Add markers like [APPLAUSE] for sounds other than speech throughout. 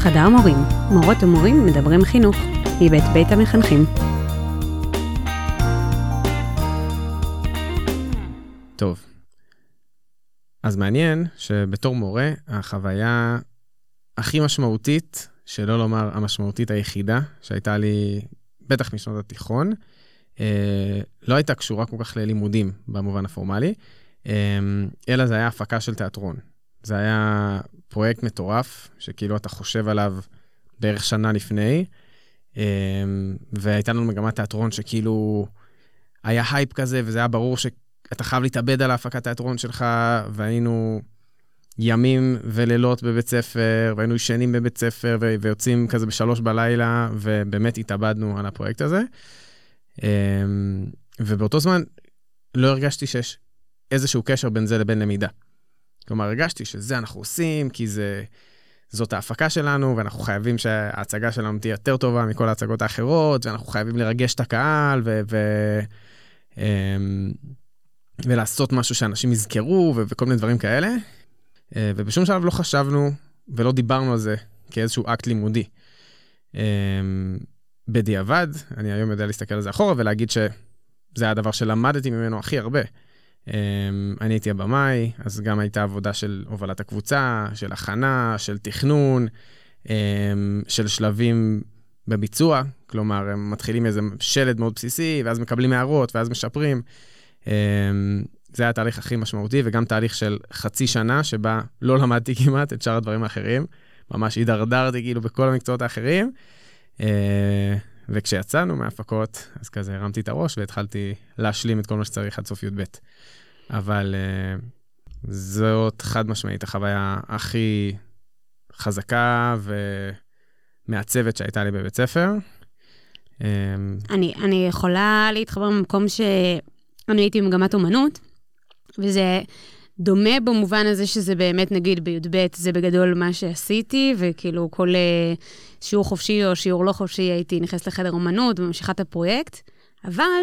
חדר מורים, מורות ומורים מדברים חינוך, מבית בית המחנכים. טוב. אז מעניין שבתור מורה, החוויה הכי משמעותית, שלא לומר המשמעותית היחידה, שהייתה לי, בטח משנות התיכון, אה, לא הייתה קשורה כל כך ללימודים במובן הפורמלי, אה, אלא זה היה הפקה של תיאטרון. זה היה פרויקט מטורף, שכאילו אתה חושב עליו בערך שנה לפני, אה, והייתה לנו מגמת תיאטרון שכאילו היה הייפ כזה, וזה היה ברור שאתה חייב להתאבד על ההפקת תיאטרון שלך, והיינו ימים ולילות בבית ספר, והיינו ישנים בבית ספר, ויוצאים כזה בשלוש בלילה, ובאמת התאבדנו על הפרויקט הזה. אמ, ובאותו זמן לא הרגשתי שיש איזשהו קשר בין זה לבין למידה. כלומר, הרגשתי שזה אנחנו עושים, כי זה, זאת ההפקה שלנו, ואנחנו חייבים שההצגה שלנו תהיה יותר טובה מכל ההצגות האחרות, ואנחנו חייבים לרגש את הקהל, ו... ו אמ, ולעשות משהו שאנשים יזכרו, ו- וכל מיני דברים כאלה. אה, ובשום שלב לא חשבנו ולא דיברנו על זה כאיזשהו אקט לימודי. אמ, בדיעבד, אני היום יודע להסתכל על זה אחורה ולהגיד שזה הדבר שלמדתי ממנו הכי הרבה. אמ, אני הייתי הבמאי, אז גם הייתה עבודה של הובלת הקבוצה, של הכנה, של תכנון, אמ, של שלבים בביצוע, כלומר, הם מתחילים איזה שלד מאוד בסיסי, ואז מקבלים הערות, ואז משפרים. אמ, זה היה התהליך הכי משמעותי, וגם תהליך של חצי שנה, שבה לא למדתי כמעט את שאר הדברים האחרים. ממש הידרדרתי כאילו בכל המקצועות האחרים. אה, וכשיצאנו מההפקות, אז כזה הרמתי את הראש והתחלתי להשלים את כל מה שצריך עד סוף י"ב. אבל אה, זאת חד משמעית החוויה הכי חזקה ומעצבת שהייתה לי בבית ספר. אה, אני, אני יכולה להתחבר במקום שאני הייתי במגמת אומנות, וזה דומה במובן הזה שזה באמת, נגיד, בי"ב, זה בגדול מה שעשיתי, וכאילו כל uh, שיעור חופשי או שיעור לא חופשי הייתי נכנסת לחדר אומנות וממשיכה את הפרויקט. אבל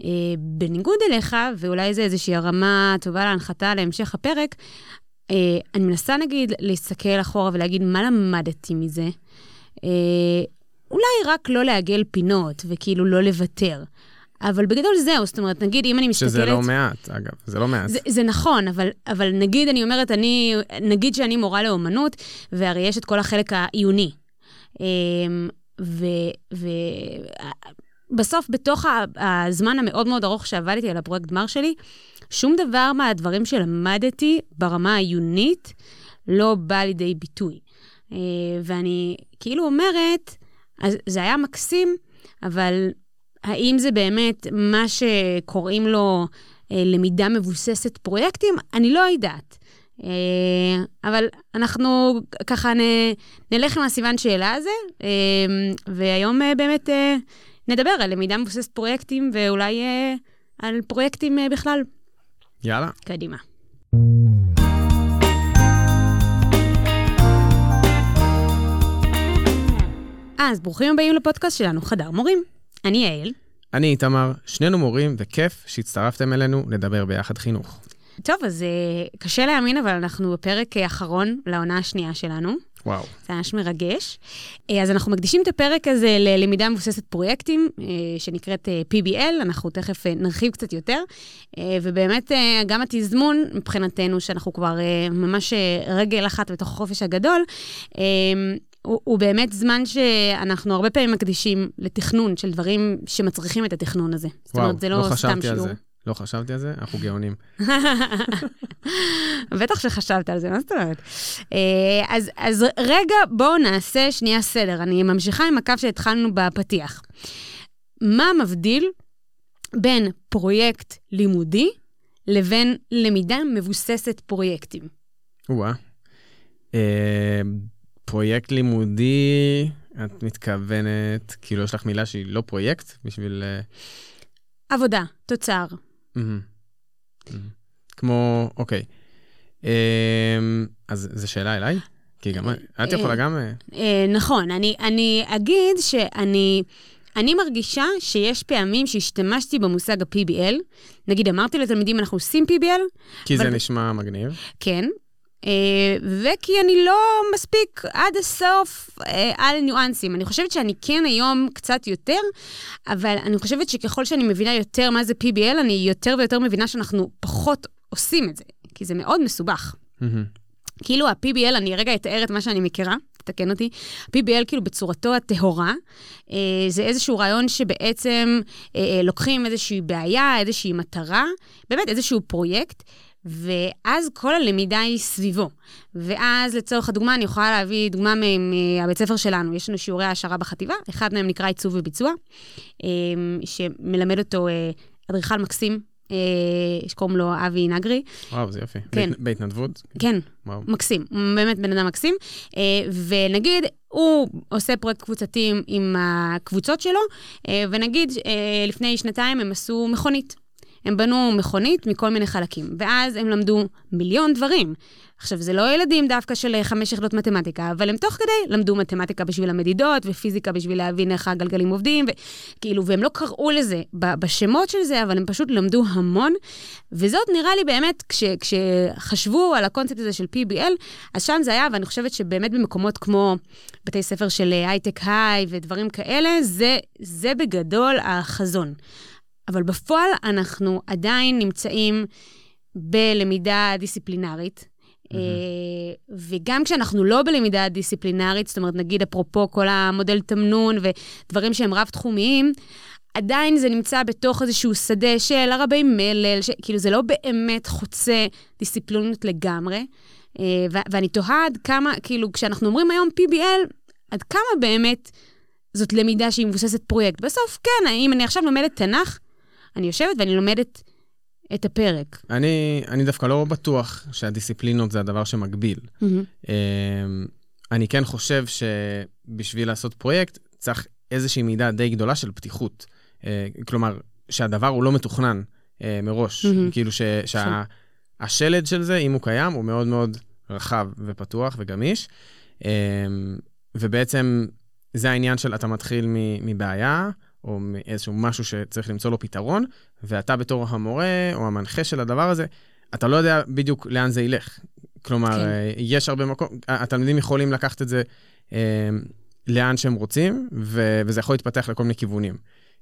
uh, בניגוד אליך, ואולי זה איזושהי הרמה טובה להנחתה להמשך הפרק, uh, אני מנסה נגיד להסתכל אחורה ולהגיד מה למדתי מזה. Uh, אולי רק לא לעגל פינות וכאילו לא לוותר. אבל בגדול זהו, זאת אומרת, נגיד, אם אני מסתכלת... שזה לא מעט, אגב, זה לא מעט. זה, זה נכון, אבל, אבל נגיד, אני אומרת, אני, נגיד שאני מורה לאומנות, והרי יש את כל החלק העיוני. אמ, ובסוף, בתוך הזמן המאוד מאוד ארוך שעבדתי על הפרויקט גמר שלי, שום דבר מהדברים שלמדתי ברמה העיונית לא בא לידי ביטוי. אה, ואני כאילו אומרת, אז זה היה מקסים, אבל האם זה באמת מה שקוראים לו אה, למידה מבוססת פרויקטים? אני לא יודעת. אה, אבל אנחנו ככה נלך עם הסימן שאלה הזה, והיום באמת נדבר על למידה מבוססת פרויקטים ואולי אה, על פרויקטים אה, בכלל. יאללה. קדימה. אז ברוכים הבאים לפודקאסט שלנו, חדר מורים. אני יעל. אני איתמר, שנינו מורים, וכיף שהצטרפתם אלינו לדבר ביחד חינוך. טוב, אז uh, קשה להאמין, אבל אנחנו בפרק uh, אחרון לעונה השנייה שלנו. וואו. זה ממש מרגש. Uh, אז אנחנו מקדישים את הפרק הזה ללמידה מבוססת פרויקטים, uh, שנקראת uh, PBL, אנחנו תכף נרחיב קצת יותר. ובאמת, גם התזמון מבחינתנו, שאנחנו כבר ממש רגל אחת בתוך החופש הגדול, הוא, הוא באמת זמן שאנחנו הרבה פעמים מקדישים לתכנון של דברים שמצריכים את התכנון הזה. זאת אומרת, זה לא, לא סתם שיעור. זה. לא חשבתי על זה, אנחנו גאונים. [LAUGHS] בטח שחשבת על זה, מה זאת אומרת? אה, אז, אז רגע, בואו נעשה שנייה סדר. אני ממשיכה עם הקו שהתחלנו בפתיח. מה מבדיל בין פרויקט לימודי לבין למידה מבוססת פרויקטים? או-אה. אה, פרויקט לימודי, את מתכוונת, כאילו יש לך מילה שהיא לא פרויקט בשביל... אה, עבודה, תוצר. כמו, אוקיי. אמ, אז זו שאלה אליי? כי גם את יכולה גם... אה, נכון, אני אגיד שאני... אני מרגישה שיש פעמים שהשתמשתי במושג ה-PBL. נגיד, אמרתי לתלמידים, אנחנו עושים PBL. כי אבל... זה נשמע מגניב. כן, אה, וכי אני לא מספיק עד הסוף אה, על ניואנסים. אני חושבת שאני כן היום קצת יותר, אבל אני חושבת שככל שאני מבינה יותר מה זה PBL, אני יותר ויותר מבינה שאנחנו פחות עושים את זה, כי זה מאוד מסובך. כאילו ה-PBL, אני רגע אתאר את מה שאני מכירה, תקן אותי, PBL כאילו בצורתו הטהורה, אה, זה איזשהו רעיון שבעצם אה, אה, לוקחים איזושהי בעיה, איזושהי מטרה, באמת איזשהו פרויקט, ואז כל הלמידה היא סביבו. ואז לצורך הדוגמה, אני יכולה להביא דוגמה מהבית ספר שלנו. יש לנו שיעורי העשרה בחטיבה, אחד מהם נקרא עיצוב וביצוע, אה, שמלמד אותו אה, אדריכל מקסים אה, שקוראים לו אבי נגרי. וואו, זה יופי. כן. בהתנדבות? כן, וואו. מקסים. באמת בן אדם מקסים. אה, ונגיד, הוא עושה פרויקט קבוצתי עם הקבוצות שלו, ונגיד, לפני שנתיים הם עשו מכונית. הם בנו מכונית מכל מיני חלקים, ואז הם למדו מיליון דברים. עכשיו, זה לא ילדים דווקא של אה, חמש יחידות מתמטיקה, אבל הם תוך כדי למדו מתמטיקה בשביל המדידות, ופיזיקה בשביל להבין איך הגלגלים עובדים, וכאילו, והם לא קראו לזה בשמות של זה, אבל הם פשוט למדו המון. וזאת נראה לי באמת, כש, כשחשבו על הקונספט הזה של PBL, אז שם זה היה, ואני חושבת שבאמת במקומות כמו בתי ספר של הייטק אה, היי ודברים כאלה, זה, זה בגדול החזון. אבל בפועל אנחנו עדיין נמצאים בלמידה דיסציפלינרית. Mm-hmm. וגם כשאנחנו לא בלמידה דיסציפלינרית, זאת אומרת, נגיד אפרופו כל המודל תמנון ודברים שהם רב-תחומיים, עדיין זה נמצא בתוך איזשהו שדה של הרבי מלל, ש... כאילו זה לא באמת חוצה דיסציפלינות לגמרי. אה, ו- ואני תוהה עד כמה, כאילו, כשאנחנו אומרים היום PBL, עד כמה באמת זאת למידה שהיא מבוססת פרויקט. בסוף, כן, אם אני עכשיו לומדת תנ"ך, אני יושבת ואני לומדת את הפרק. אני, אני דווקא לא בטוח שהדיסציפלינות זה הדבר שמגביל. Mm-hmm. אני כן חושב שבשביל לעשות פרויקט צריך איזושהי מידה די גדולה של פתיחות. אה, כלומר, שהדבר הוא לא מתוכנן אה, מראש. Mm-hmm. כאילו ש, שהשלד של זה, אם הוא קיים, הוא מאוד מאוד רחב ופתוח וגמיש. אמ, ובעצם זה העניין של אתה מתחיל מבעיה, או מאיזשהו משהו שצריך למצוא לו פתרון, ואתה בתור המורה או המנחה של הדבר הזה, אתה לא יודע בדיוק לאן זה ילך. כלומר, כן. אה, יש הרבה מקום, התלמידים יכולים לקחת את זה אה, לאן שהם רוצים, ו, וזה יכול להתפתח לכל מיני כיוונים.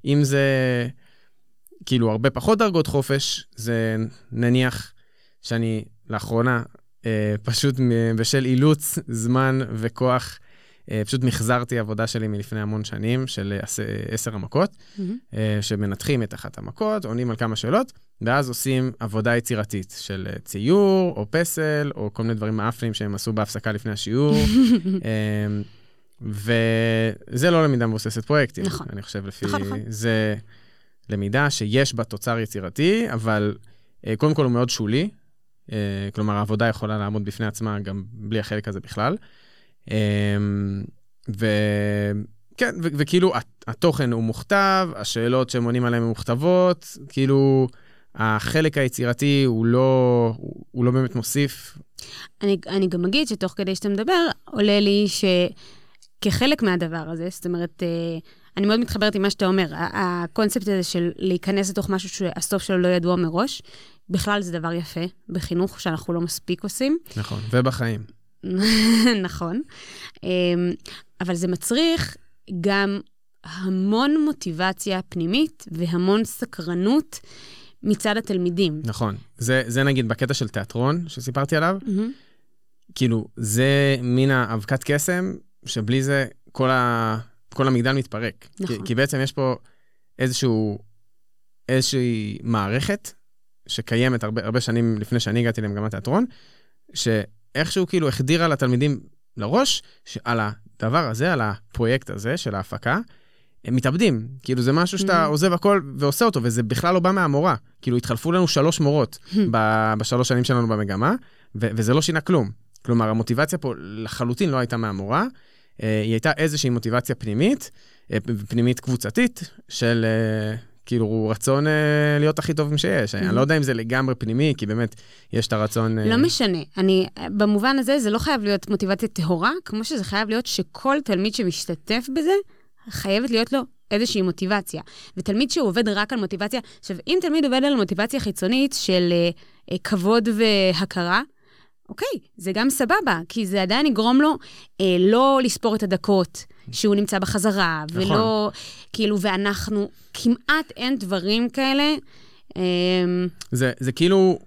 אם זה כאילו הרבה פחות דרגות חופש, זה נניח שאני לאחרונה, אה, פשוט בשל אילוץ זמן וכוח, פשוט מחזרתי עבודה שלי מלפני המון שנים, של עשר המכות, mm-hmm. שמנתחים את אחת המכות, עונים על כמה שאלות, ואז עושים עבודה יצירתית של אה, ציור, או פסל, או כל מיני דברים מאפנים שהם עשו בהפסקה לפני השיעור. [LAUGHS] וזה לא למידה מבוססת פרויקטים, נכון. אני חושב, לפי... נכון, נכון. זה למידה שיש בה תוצר יצירתי, אבל קודם כל הוא מאוד שולי. כלומר, העבודה יכולה לעמוד בפני עצמה גם בלי החלק הזה בכלל. אמ, וכן, וכאילו התוכן הוא מוכתב, השאלות שהם עונים עליהן הן מוכתבות, כאילו החלק היצירתי הוא לא, הוא לא באמת מוסיף. אני, אני גם אגיד שתוך כדי שאתה מדבר, עולה לי שכחלק מהדבר הזה, זאת אומרת, אה, אני מאוד מתחברת עם מה שאתה אומר, הקונספט הזה של להיכנס לתוך משהו שהסוף שלו לא ידוע מראש, בכלל זה דבר יפה בחינוך שאנחנו לא מספיק עושים. נכון, ובחיים. [LAUGHS] נכון. אמ, אבל זה מצריך גם המון מוטיבציה פנימית והמון סקרנות מצד התלמידים. נכון. זה, זה נגיד בקטע של תיאטרון שסיפרתי עליו, mm-hmm. כאילו, זה מין האבקת קסם, שבלי זה כל, ה, כל המגדל מתפרק. נכון. כי, כי בעצם יש פה איזשהו, איזושהי מערכת שקיימת הרבה, הרבה שנים לפני שאני הגעתי למגמת תיאטרון, ש... איכשהו כאילו החדירה לתלמידים לראש, שעל הדבר הזה, על הפרויקט הזה של ההפקה, הם מתאבדים. כאילו, זה משהו שאתה mm-hmm. עוזב הכל ועושה אותו, וזה בכלל לא בא מהמורה. כאילו, התחלפו לנו שלוש מורות ב- בשלוש שנים שלנו במגמה, ו- וזה לא שינה כלום. כלומר, המוטיבציה פה לחלוטין לא הייתה מהמורה, אה, היא הייתה איזושהי מוטיבציה פנימית, אה, פנימית קבוצתית, של אה, כאילו רצון אה, להיות הכי טובים שיש. Mm-hmm. אני לא יודע אם זה לגמרי פנימי, כי באמת יש את הרצון... אה... לא משנה. אני, במובן הזה, זה לא חייב להיות מוטיבציה טהורה, כמו שזה חייב להיות שכל תלמיד שמשתתף בזה, חייבת להיות לו איזושהי מוטיבציה. ותלמיד שהוא עובד רק על מוטיבציה, עכשיו, אם תלמיד עובד על מוטיבציה חיצונית של אה, אה, כבוד והכרה, אוקיי, זה גם סבבה, כי זה עדיין יגרום לו אה, לא לספור את הדקות שהוא נמצא בחזרה, נכון. ולא, כאילו, ואנחנו, כמעט אין דברים כאלה. אה, זה, זה כאילו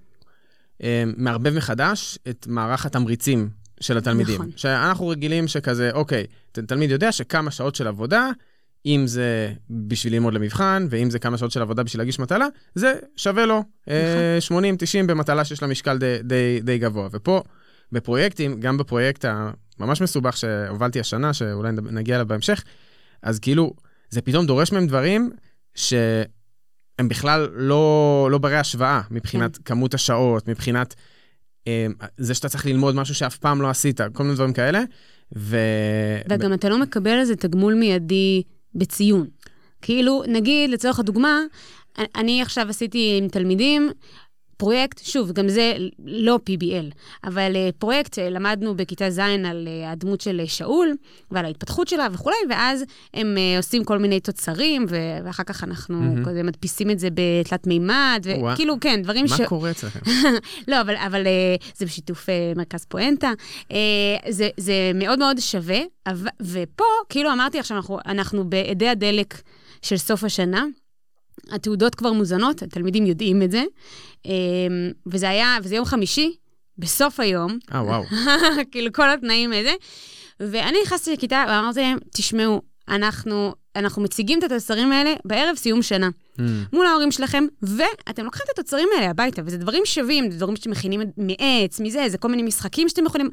אה, מערבב מחדש את מערך התמריצים של התלמידים. נכון. שאנחנו רגילים שכזה, אוקיי, תלמיד יודע שכמה שעות של עבודה, אם זה בשביל ללמוד למבחן, ואם זה כמה שעות של עבודה בשביל להגיש מטלה, זה שווה לו נכון. 80-90 במטלה שיש לה משקל די, די, די גבוה. ופה, בפרויקטים, גם בפרויקט הממש מסובך שהובלתי השנה, שאולי נגיע אליו בהמשך, אז כאילו, זה פתאום דורש מהם דברים שהם בכלל לא, לא ברי השוואה מבחינת כן. כמות השעות, מבחינת אה, זה שאתה צריך ללמוד משהו שאף פעם לא עשית, כל מיני דברים כאלה. ו... וגם ב... אתה לא מקבל על זה תגמול מיידי בציון. כאילו, נגיד, לצורך הדוגמה, אני עכשיו עשיתי עם תלמידים פרויקט, שוב, גם זה לא PBL, אבל uh, פרויקט, uh, למדנו בכיתה ז' על uh, הדמות של שאול ועל ההתפתחות שלה וכולי, ואז הם עושים כל מיני תוצרים, ואחר כך אנחנו mm-hmm. כזה מדפיסים את זה בתלת מימד, וכאילו, כן, דברים מה ש... מה קורה אצלכם? [LAUGHS] לא, אבל, אבל זה בשיתוף מרכז פואנטה. זה, זה מאוד מאוד שווה, ופה, כאילו אמרתי עכשיו, אנחנו, אנחנו באדי הדלק של סוף השנה. התעודות כבר מוזנות, התלמידים יודעים את זה. אמ, וזה היה, וזה יום חמישי, בסוף היום. אה, וואו. [LAUGHS] כאילו, כל התנאים האלה. ואני נכנסתי לכיתה ואמרתי להם, תשמעו, אנחנו, אנחנו מציגים את התוצרים האלה בערב סיום שנה. Mm. מול ההורים שלכם, ואתם לוקחים את התוצרים האלה הביתה, וזה דברים שווים, זה דברים שאתם מכינים מעץ, מזה, זה כל מיני משחקים שאתם יכולים...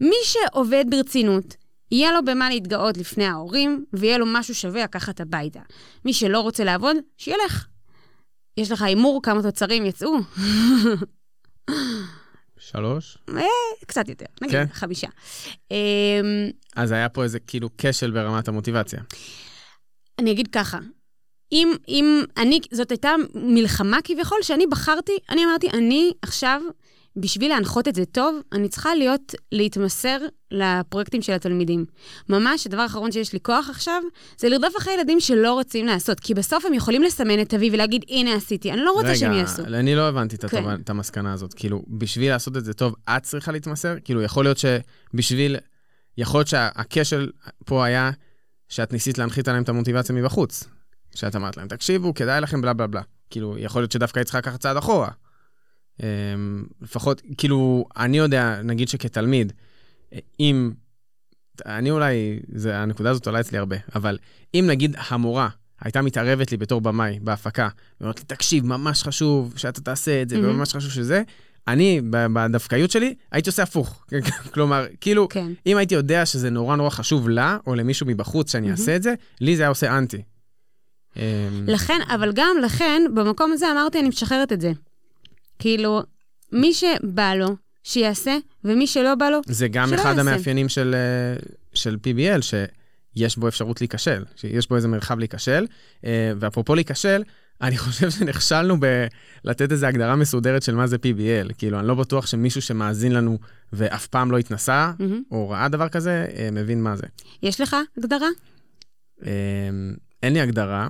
מי שעובד ברצינות, יהיה לו במה להתגאות לפני ההורים, ויהיה לו משהו שווה לקחת הביתה. מי שלא רוצה לעבוד, שילך. יש לך הימור כמה תוצרים יצאו? שלוש? אה, קצת יותר, נגיד כן? חמישה. אמ, אז היה פה איזה כאילו כשל ברמת המוטיבציה. אני אגיד ככה, אם, אם אני, זאת הייתה מלחמה כביכול, שאני בחרתי, אני אמרתי, אני עכשיו בשביל להנחות את זה טוב, אני צריכה להיות, להתמסר לפרויקטים של התלמידים. ממש, הדבר האחרון שיש לי כוח עכשיו, זה לרדוף אחרי ילדים שלא רוצים לעשות, כי בסוף הם יכולים לסמן את אבי ולהגיד, הנה עשיתי, אני לא רוצה רגע, שהם יעשו. רגע, אני לא הבנתי כן. את המסקנה הזאת. כאילו, בשביל לעשות את זה טוב, את צריכה להתמסר? כאילו, יכול להיות שבשביל, יכול להיות שהכשל פה היה שאת ניסית להנחית עליהם את המוטיבציה מבחוץ. שאת אמרת להם, תקשיבו, כדאי לכם בלה בלה בלה. כאילו, יכול להיות שדווקא היא צריכה לקחת צעד אחורה. אמ, לפחות, כאילו, אני יודע, נגיד שכתלמיד, אם, אני אולי, זה, הנקודה הזאת עולה אצלי הרבה, אבל אם נגיד המורה הייתה מתערבת לי בתור במאי בהפקה, ואומרת לי, תקשיב, ממש חשוב שאתה תעשה את זה, mm-hmm. וממש חשוב שזה, אני, בדווקאיות שלי, הייתי עושה הפוך. [LAUGHS] כלומר, כאילו, כן. אם הייתי יודע שזה נורא נורא חשוב לה, או למישהו מבחוץ שאני mm-hmm. אעשה את זה, לי זה היה עושה אנטי. אמ, לכן, אבל גם לכן, במקום הזה אמרתי, אני משחררת את זה. כאילו, מי שבא לו, שיעשה, ומי שלא בא לו, זה גם אחד יעשה. המאפיינים של, אה, של PBL, שיש בו אפשרות להיכשל, שיש בו איזה מרחב להיכשל. אה, ואפרופו להיכשל, אני [LAUGHS] חושב שנכשלנו בלתת איזו הגדרה מסודרת של מה זה PBL. כאילו, אני לא בטוח שמישהו שמאזין לנו ואף פעם לא התנסה, mm-hmm. או ראה דבר כזה, אה, מבין מה זה. יש לך הגדרה? אין לי הגדרה.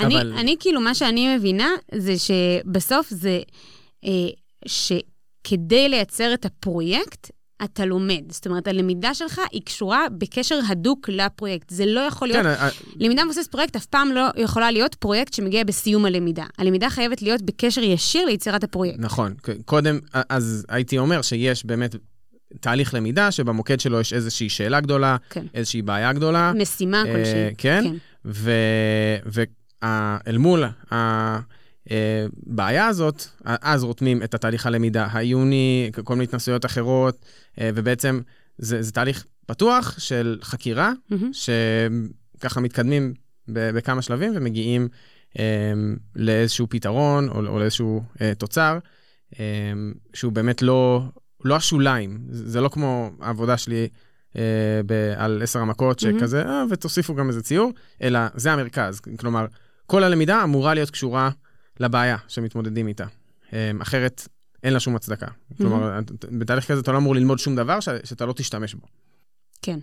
אני, אבל... אני כאילו, מה שאני מבינה זה שבסוף זה אה, שכדי לייצר את הפרויקט, אתה לומד. זאת אומרת, הלמידה שלך היא קשורה בקשר הדוק לפרויקט. זה לא יכול להיות... כן, I... אה, למידה מבוסס פרויקט אף פעם לא יכולה להיות פרויקט שמגיע בסיום הלמידה. הלמידה חייבת להיות בקשר ישיר ליצירת הפרויקט. נכון. קודם, אז הייתי אומר שיש באמת תהליך למידה שבמוקד שלו יש איזושהי שאלה גדולה, כן. איזושהי בעיה גדולה. משימה אה, כלשהי. כן, כן. ו, אל מול הבעיה הזאת, אז רותמים את התהליך הלמידה העיוני, כל מיני התנסויות אחרות, אה, ובעצם זה, זה תהליך פתוח של חקירה, mm-hmm. שככה מתקדמים בכמה שלבים ומגיעים אה, לאיזשהו פתרון או, או לאיזשהו אה, תוצר, שהוא באמת לא, לא השוליים, זה לא כמו העבודה שלי. על עשר המכות שכזה, אה, ותוסיפו גם איזה ציור, אלא זה המרכז. כלומר, כל הלמידה אמורה להיות קשורה לבעיה שמתמודדים איתה. אמ, אחרת, אין לה שום הצדקה. כלומר, בתהליך כזה אתה לא אמור ללמוד שום דבר שאתה לא תשתמש בו. כן.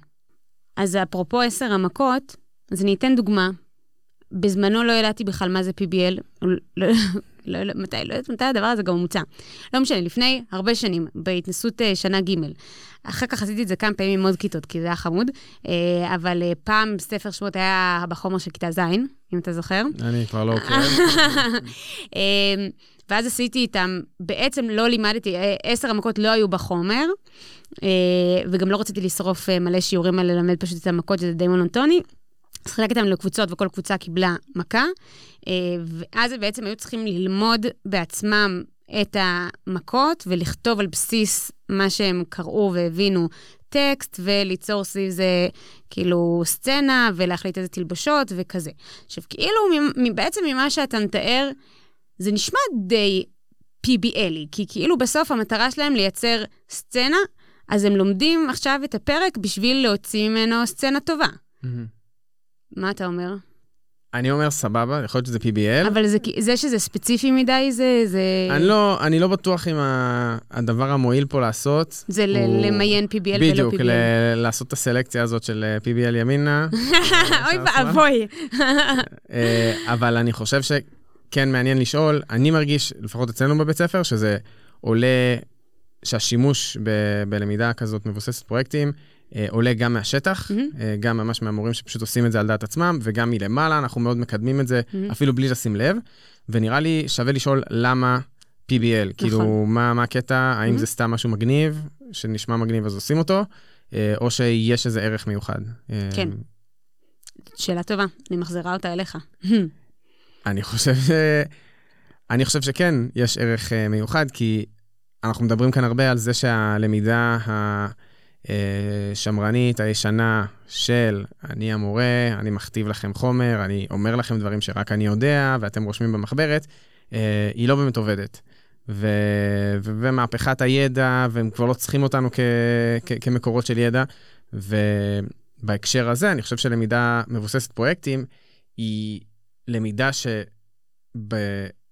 אז אפרופו עשר המכות, אז אני אתן דוגמה. בזמנו לא ידעתי בכלל מה זה PBL. לא, לא, מתי, לא יודעת מתי הדבר הזה גם מוצע. לא משנה, לפני הרבה שנים, בהתנסות uh, שנה ג', אחר כך עשיתי את זה כמה פעמים עם עוד כיתות, כי זה היה חמוד, uh, אבל uh, פעם ספר שמות היה בחומר של כיתה ז', אם אתה זוכר. אני כבר לא עוקב. [LAUGHS] ואז עשיתי איתם, בעצם לא לימדתי, עשר המכות לא היו בחומר, וגם לא רציתי לשרוף מלא שיעורים על ללמד פשוט את המכות, שזה די מונוטוני. אז חילקתי אותם לקבוצות וכל קבוצה קיבלה מכה, אה, ואז הם בעצם היו צריכים ללמוד בעצמם את המכות ולכתוב על בסיס מה שהם קראו והבינו טקסט, וליצור סביב זה כאילו סצנה, ולהחליט איזה תלבושות וכזה. עכשיו, כאילו, בעצם ממה שאתה מתאר, זה נשמע די PBLי, כי כאילו בסוף המטרה שלהם לייצר סצנה, אז הם לומדים עכשיו את הפרק בשביל להוציא ממנו סצנה טובה. Mm-hmm. מה אתה אומר? אני אומר סבבה, יכול להיות שזה PBL. אבל זה, זה שזה ספציפי מדי, זה... זה... אני, לא, אני לא בטוח אם הדבר המועיל פה לעשות... זה הוא... למיין PBL ולא PBL. בדיוק, ל- לעשות את הסלקציה הזאת של אה, PBL ימינה. [LAUGHS] אוי ואבוי. [LAUGHS] אה, אבל אני חושב שכן מעניין לשאול, אני מרגיש, לפחות אצלנו בבית ספר, שזה עולה, שהשימוש ב- בלמידה כזאת מבוססת פרויקטים, עולה גם מהשטח, mm-hmm. גם ממש מהמורים שפשוט עושים את זה על דעת עצמם, וגם מלמעלה, אנחנו מאוד מקדמים את זה, mm-hmm. אפילו בלי לשים לב. ונראה לי שווה לשאול למה PBL, נכון. כאילו, מה, מה הקטע, האם mm-hmm. זה סתם משהו מגניב, שנשמע מגניב אז עושים אותו, אה, או שיש איזה ערך מיוחד. כן. שאלה טובה, אני מחזירה אותה אליך. [LAUGHS] אני חושב, ש... אני חושב שכן, יש ערך מיוחד, כי אנחנו מדברים כאן הרבה על זה שהלמידה ה... אה, שמרנית, הישנה של אני המורה, אני מכתיב לכם חומר, אני אומר לכם דברים שרק אני יודע ואתם רושמים במחברת, אה, היא לא באמת עובדת. ו... ומהפכת הידע, והם כבר לא צריכים אותנו כ... כ... כמקורות של ידע. ובהקשר הזה, אני חושב שלמידה מבוססת פרויקטים היא למידה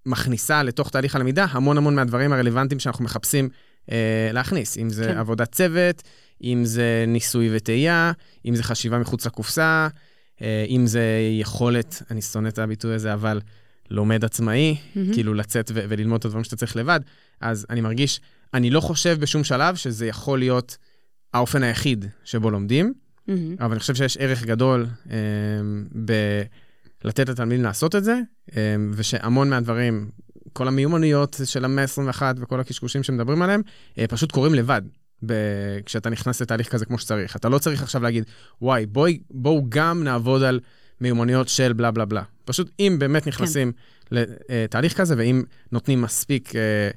שמכניסה לתוך תהליך הלמידה המון המון מהדברים הרלוונטיים שאנחנו מחפשים אה, להכניס, אם זה כן. עבודת צוות, אם זה ניסוי וטעייה, אם זה חשיבה מחוץ לקופסה, אה, אם זה יכולת, אני שונא את הביטוי הזה, אבל לומד עצמאי, mm-hmm. כאילו לצאת ו- וללמוד את הדברים שאתה צריך לבד. אז אני מרגיש, אני לא חושב בשום שלב שזה יכול להיות האופן היחיד שבו לומדים, mm-hmm. אבל אני חושב שיש ערך גדול אה, בלתת לתלמידים לעשות את זה, אה, ושהמון מהדברים, כל המיומנויות של המאה ה-21 וכל הקשקושים שמדברים עליהם, אה, פשוט קורים לבד. ב- כשאתה נכנס לתהליך כזה כמו שצריך. אתה לא צריך עכשיו להגיד, וואי, בואי, בואו גם נעבוד על מיומנויות של בלה בלה בלה. פשוט אם באמת כן. נכנסים כן. לתהליך כזה, ואם נותנים מספיק, אה,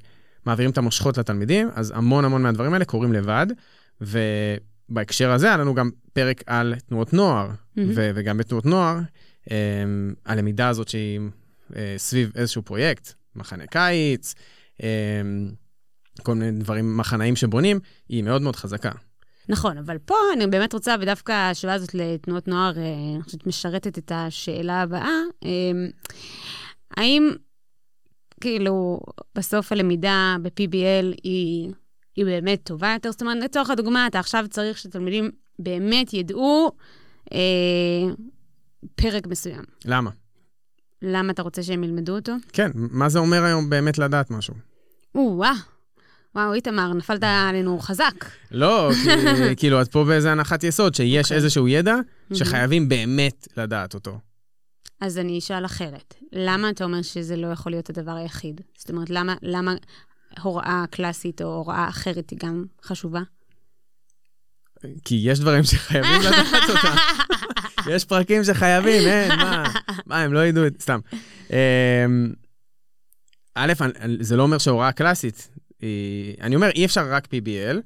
מעבירים את המושכות לתלמידים, אז המון המון מהדברים האלה קורים לבד. ובהקשר הזה היה לנו גם פרק על תנועות נוער, mm-hmm. ו- וגם בתנועות נוער, אה, הלמידה הזאת שהיא אה, סביב איזשהו פרויקט, מחנה קיץ, כל מיני דברים, מחנאים שבונים, היא מאוד מאוד חזקה. נכון, אבל פה אני באמת רוצה, ודווקא השאלה הזאת לתנועות נוער, אה, אני חושבת משרתת את השאלה הבאה, אה, האם כאילו בסוף הלמידה ב-PBL היא, היא באמת טובה יותר? זאת אומרת, לצורך הדוגמה, אתה עכשיו צריך שתלמידים באמת ידעו אה, פרק מסוים. למה? למה אתה רוצה שהם ילמדו אותו? כן, מה זה אומר היום באמת לדעת משהו? או-אה. וואו, איתמר, נפלת עלינו חזק. לא, כי, [LAUGHS] כאילו, את פה באיזה הנחת יסוד, שיש okay. אוקיי. איזשהו ידע שחייבים באמת לדעת אותו. אז אני אשאל אחרת. למה אתה אומר שזה לא יכול להיות הדבר היחיד? זאת אומרת, למה, למה הוראה קלאסית או הוראה אחרת היא גם חשובה? כי יש דברים שחייבים לדעת אותם. [LAUGHS] יש פרקים שחייבים, אין, מה, מה, הם לא ידעו את... סתם. אמ, א', זה לא אומר שהוראה קלאסית אני אומר, אי אפשר רק PBL.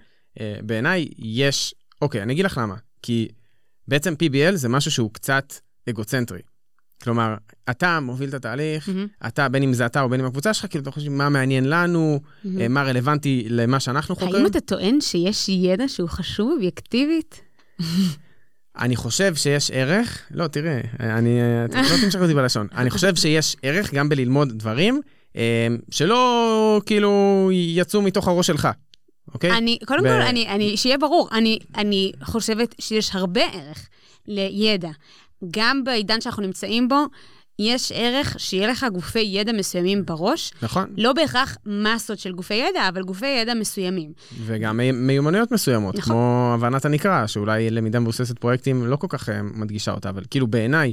אה, בעיניי יש, אוקיי, אני אגיד לך למה. כי בעצם PBL זה משהו שהוא קצת אגוצנטרי. כלומר, אתה מוביל את התהליך, mm-hmm. אתה, בין אם זה אתה או בין אם הקבוצה שלך, כאילו אתה חושב מה מעניין לנו, mm-hmm. מה רלוונטי למה שאנחנו חוקרים. האם אתה טוען שיש ידע שהוא חשוב אובייקטיבית? אני חושב שיש ערך, לא, תראה, אני, אתה לא תמשך אותי בלשון. אני חושב שיש ערך גם בללמוד דברים שלא כאילו יצאו מתוך הראש שלך, אוקיי? אני, קודם ב... כל, אני, אני, שיהיה ברור, אני, אני חושבת שיש הרבה ערך לידע. גם בעידן שאנחנו נמצאים בו, יש ערך שיהיה לך גופי ידע מסוימים בראש. נכון. לא בהכרח מסות של גופי ידע, אבל גופי ידע מסוימים. וגם מיומנויות מסוימות, נכון. כמו הבנת הנקרא, שאולי למידה מבוססת פרויקטים לא כל כך אה, מדגישה אותה, אבל כאילו בעיניי, אמ,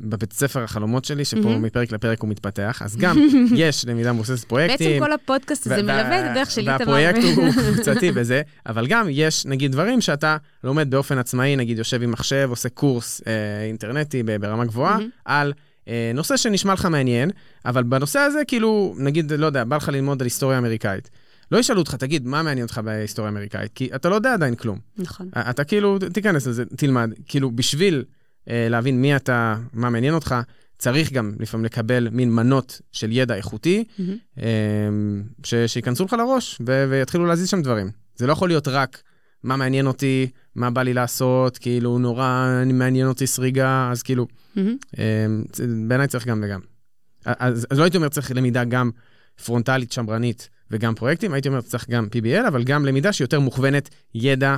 בבית ספר החלומות שלי, שפה mm-hmm. מפרק לפרק הוא מתפתח, אז גם [LAUGHS] יש למידה מבוססת פרויקטים. בעצם כל הפודקאסט הזה מלווה את הדרך שלי, תמר. והפרויקט הוא [LAUGHS] קבוצתי בזה, אבל גם יש נגיד דברים שאתה לומד באופן עצמאי, נגיד יושב עם מחשב, עושה קורס אה, אינטרנטי ברמה גבוהה, mm-hmm. על אה, נושא שנשמע לך מעניין, אבל בנושא הזה, כאילו, נגיד, לא יודע, בא לך ללמוד על היסטוריה אמריקאית. לא ישאלו אותך, תגיד, מה מעניין אותך בהיסטוריה אמריקאית? כי אתה לא יודע עדיין כלום. נכון. אתה כאילו, תיכנס לזה, תלמד. כאילו, בשביל להבין מי אתה, מה מעניין אותך, צריך גם לפעמים לקבל מין מנות של ידע איכותי, mm-hmm. ש- שייכנסו לך לראש ו- ויתחילו להזיז שם דברים. זה לא יכול להיות רק מה מעניין אותי, מה בא לי לעשות, כאילו נורא מעניין אותי סריגה, אז כאילו, mm-hmm. בעיניי צריך גם וגם. אז, אז לא הייתי אומר צריך למידה גם פרונטלית, שמרנית וגם פרויקטים, הייתי אומר צריך גם PBL, אבל גם למידה שיותר מוכוונת ידע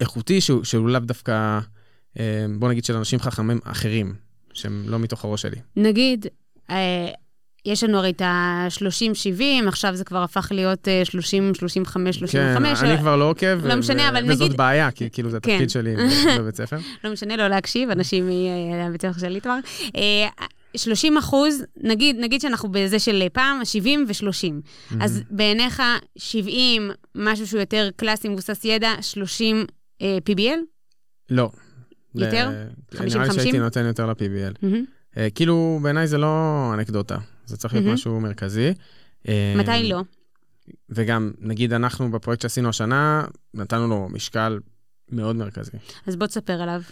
איכותי, שהוא, שהוא לאו דווקא... אה, בוא נגיד של אנשים חכמים אחרים, שהם לא מתוך הראש שלי. נגיד, אה, יש לנו הרי את ה-30-70, עכשיו זה כבר הפך להיות 30, 35, 35. כן, אני כבר לא עוקב, לא משנה, אבל נגיד... וזאת בעיה, כי כאילו זה התפקיד כן. שלי [LAUGHS] בבית ספר. לא משנה, לא להקשיב, אנשים מבית ספר של איתמר. 30 אחוז, נגיד, נגיד שאנחנו בזה של פעם, 70 ו-30. Mm-hmm. אז בעיניך 70, משהו שהוא יותר קלאסי, מבוסס ידע, 30 אה, PBL? לא. יותר? 50-50? נראה לי שהייתי נותן יותר ל-PBL. Mm-hmm. Uh, כאילו, בעיניי זה לא אנקדוטה, זה צריך להיות mm-hmm. משהו מרכזי. אה, מתי לא? וגם, נגיד, אנחנו בפרויקט שעשינו השנה, נתנו לו משקל מאוד מרכזי. אז בוא תספר עליו.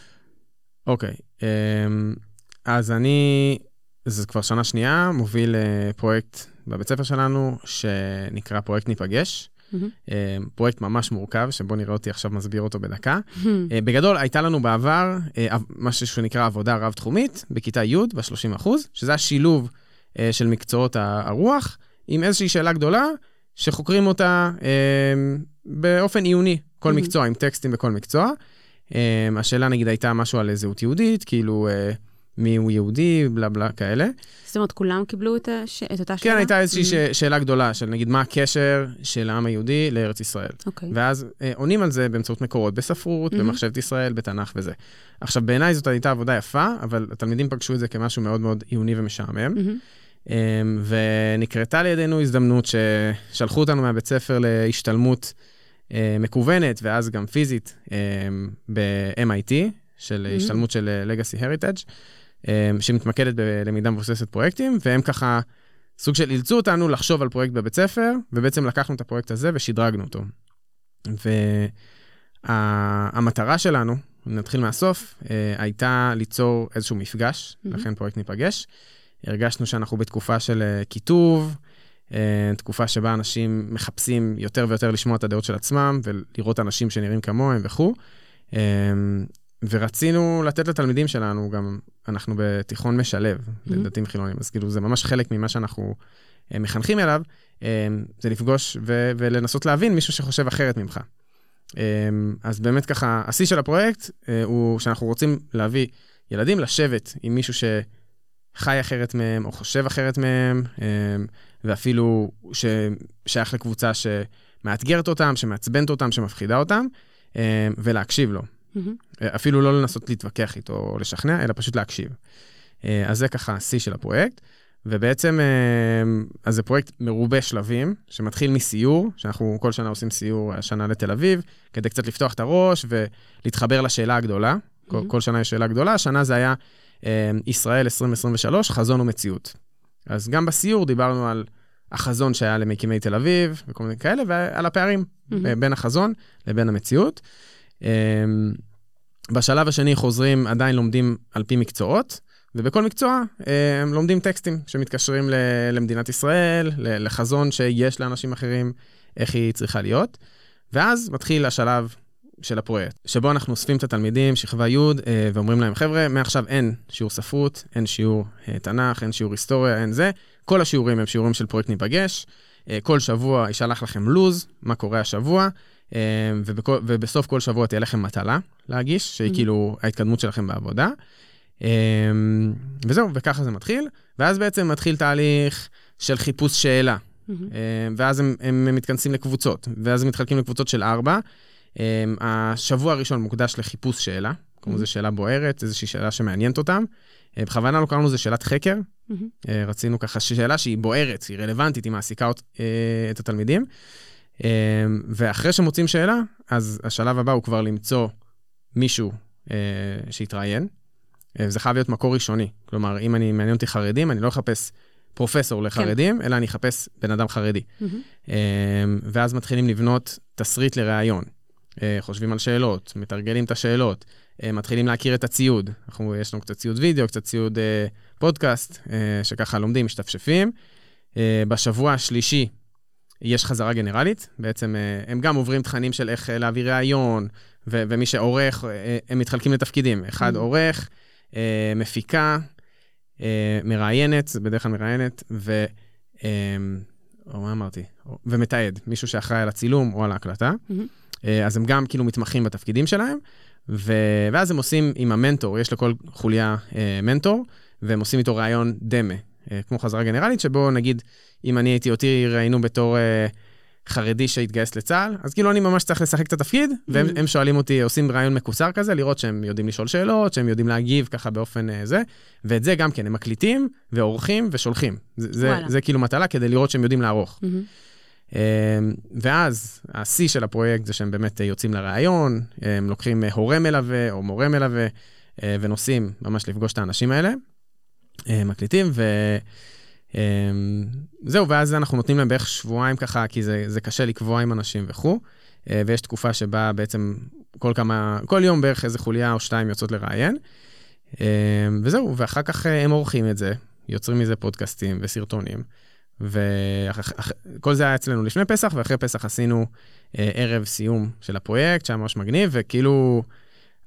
אוקיי, okay, um, אז אני, זה כבר שנה שנייה, מוביל פרויקט בבית ספר שלנו, שנקרא פרויקט ניפגש. Mm-hmm. פרויקט ממש מורכב, שבוא נראה אותי עכשיו מסביר אותו בדקה. Mm-hmm. בגדול, הייתה לנו בעבר אה, משהו שנקרא עבודה רב-תחומית, בכיתה י' ב-30 אחוז, שזה השילוב של מקצועות הרוח, עם איזושהי שאלה גדולה, שחוקרים אותה באופן עיוני, כל mm-hmm. מקצוע, עם טקסטים בכל מקצוע. השאלה נגיד הייתה משהו על זהות יהודית, כאילו... מי הוא יהודי, בלה בלה כאלה. זאת אומרת, כולם קיבלו את, הש... את אותה שאלה? כן, הייתה איזושהי mm-hmm. שאלה גדולה של נגיד, מה הקשר של העם היהודי לארץ ישראל. אוקיי. Okay. ואז אה, עונים על זה באמצעות מקורות, בספרות, mm-hmm. במחשבת ישראל, בתנ"ך וזה. עכשיו, בעיניי זאת הייתה עבודה יפה, אבל התלמידים פגשו את זה כמשהו מאוד מאוד עיוני ומשעמם. Mm-hmm. אה, ונקרתה לידינו הזדמנות ששלחו אותנו מהבית ספר להשתלמות אה, מקוונת, ואז גם פיזית, אה, ב-MIT, של mm-hmm. השתלמות של Legacy Heritage. אמ, שמתמקדת בלמידה מבוססת פרויקטים, והם ככה סוג של אילצו אותנו לחשוב על פרויקט בבית ספר, ובעצם לקחנו את הפרויקט הזה ושדרגנו אותו. והמטרה שלנו, נתחיל מהסוף, אה, הייתה ליצור איזשהו מפגש, mm-hmm. לכן פרויקט ניפגש. הרגשנו שאנחנו בתקופה של אה, קיטוב, אה, תקופה שבה אנשים מחפשים יותר ויותר לשמוע את הדעות של עצמם ולראות אנשים שנראים כמוהם וכו'. ורצינו לתת לתלמידים שלנו, גם אנחנו בתיכון משלב, mm-hmm. לדתיים חילונים, אז כאילו זה ממש חלק ממה שאנחנו אה, מחנכים אליו, אה, זה לפגוש ו- ולנסות להבין מישהו שחושב אחרת ממך. אה, אז באמת ככה, השיא של הפרויקט הוא שאנחנו רוצים להביא ילדים לשבת עם מישהו שחי אחרת מהם, או חושב אחרת מהם, ואפילו ששייך לקבוצה שמאתגרת אותם, שמעצבנת אותם, שמפחידה אותם, ולהקשיב לו. Mm-hmm. אפילו לא לנסות להתווכח איתו או לשכנע, אלא פשוט להקשיב. אה, אז זה ככה השיא של הפרויקט. ובעצם, אה, אז זה פרויקט מרובה שלבים, שמתחיל מסיור, שאנחנו כל שנה עושים סיור השנה לתל אביב, כדי קצת לפתוח את הראש ולהתחבר לשאלה הגדולה. Mm-hmm. כל, כל שנה יש שאלה גדולה, השנה זה היה ישראל 2023, חזון ומציאות. אז גם בסיור דיברנו על החזון שהיה למקימי תל אביב וכל מיני כאלה, ועל הפערים mm-hmm. בין החזון לבין המציאות. בשלב השני חוזרים, עדיין לומדים על פי מקצועות, ובכל מקצוע הם לומדים טקסטים שמתקשרים למדינת ישראל, לחזון שיש לאנשים אחרים, איך היא צריכה להיות. ואז מתחיל השלב של הפרויקט, שבו אנחנו אוספים את התלמידים, שכבה י', אה, ואומרים להם, חבר'ה, מעכשיו אין שיעור ספרות, אין שיעור אה, תנ"ך, אין שיעור היסטוריה, אין זה. כל השיעורים הם שיעורים של פרויקט ניפגש. אה, כל שבוע יישלח לכם לוז, מה קורה השבוע. אמ, ובכל, ובסוף כל שבוע תהיה לכם מטלה להגיש, שהיא mm-hmm. כאילו ההתקדמות שלכם בעבודה. וזהו, וככה זה מתחיל. ואז בעצם מתחיל תהליך של חיפוש שאלה. Mm-hmm. ואז הם, הם מתכנסים לקבוצות, ואז הם מתחלקים לקבוצות של ארבע. השבוע הראשון מוקדש לחיפוש שאלה, כמו mm-hmm. זו שאלה בוערת, איזושהי שאלה שמעניינת אותם. בכוונה לא קראנו לזה שאלת חקר, mm-hmm. רצינו ככה שאלה שהיא בוערת, היא רלוונטית, היא מעסיקה את התלמידים. ואחרי שמוצאים שאלה, אז השלב הבא הוא כבר למצוא מישהו שיתראיין, וזה חייב להיות מקור ראשוני. כלומר, אם אני מעניין אותי חרדים, אני לא אחפש פרופסור לחרדים, כן. אלא אני אחפש בן אדם חרדי. Mm-hmm. ואז מתחילים לבנות תסריט לראיון. חושבים על שאלות, מתרגלים את השאלות. אה, מתחילים להכיר את הציוד. אנחנו, יש לנו קצת ציוד וידאו, קצת ציוד אה, פודקאסט, אה, שככה לומדים, משתפשפים. אה, בשבוע השלישי יש חזרה גנרלית, בעצם אה, הם גם עוברים תכנים של איך אה, להביא ראיון, ו- ומי שעורך, אה, הם מתחלקים לתפקידים. אחד mm. עורך, מפיקה, מראיינת, זה בדרך כלל מראיינת, ו... או מה אמרתי? ומתעד, מישהו שאחראי על הצילום או על ההקלטה. Mm-hmm. אז הם גם כאילו מתמחים בתפקידים שלהם. ו... ואז הם עושים עם המנטור, יש לכל חוליה מנטור, והם עושים איתו ראיון דמה, כמו חזרה גנרלית, שבו נגיד, אם אני הייתי, אותי ראיינו בתור אה, חרדי שהתגייס לצה"ל, אז כאילו אני ממש צריך לשחק את התפקיד, והם mm. שואלים אותי, עושים ראיון מקוצר כזה, לראות שהם יודעים לשאול שאלות, שהם יודעים להגיב ככה באופן אה, זה, ואת זה גם כן, הם מקליטים ועורכים ושולחים. זה, זה, זה כאילו מטלה כדי לראות שהם יודעים לערוך. Mm-hmm. אמ, ואז השיא של הפרויקט זה שהם באמת יוצאים לראיון, הם לוקחים הורה מלווה או מורה מלווה אה, ונוסעים ממש לפגוש את האנשים האלה, אה, מקליטים, וזהו, אמ, ואז אנחנו נותנים להם בערך שבועיים ככה, כי זה, זה קשה לקבוע עם אנשים וכו', אה, ויש תקופה שבה בעצם כל כמה, כל יום בערך איזה חוליה או שתיים יוצאות לראיין, אמ, וזהו, ואחר כך הם עורכים את זה, יוצרים מזה פודקאסטים וסרטונים. וכל זה היה אצלנו לפני פסח, ואחרי פסח עשינו אה, ערב סיום של הפרויקט, שהיה ממש מגניב, וכאילו,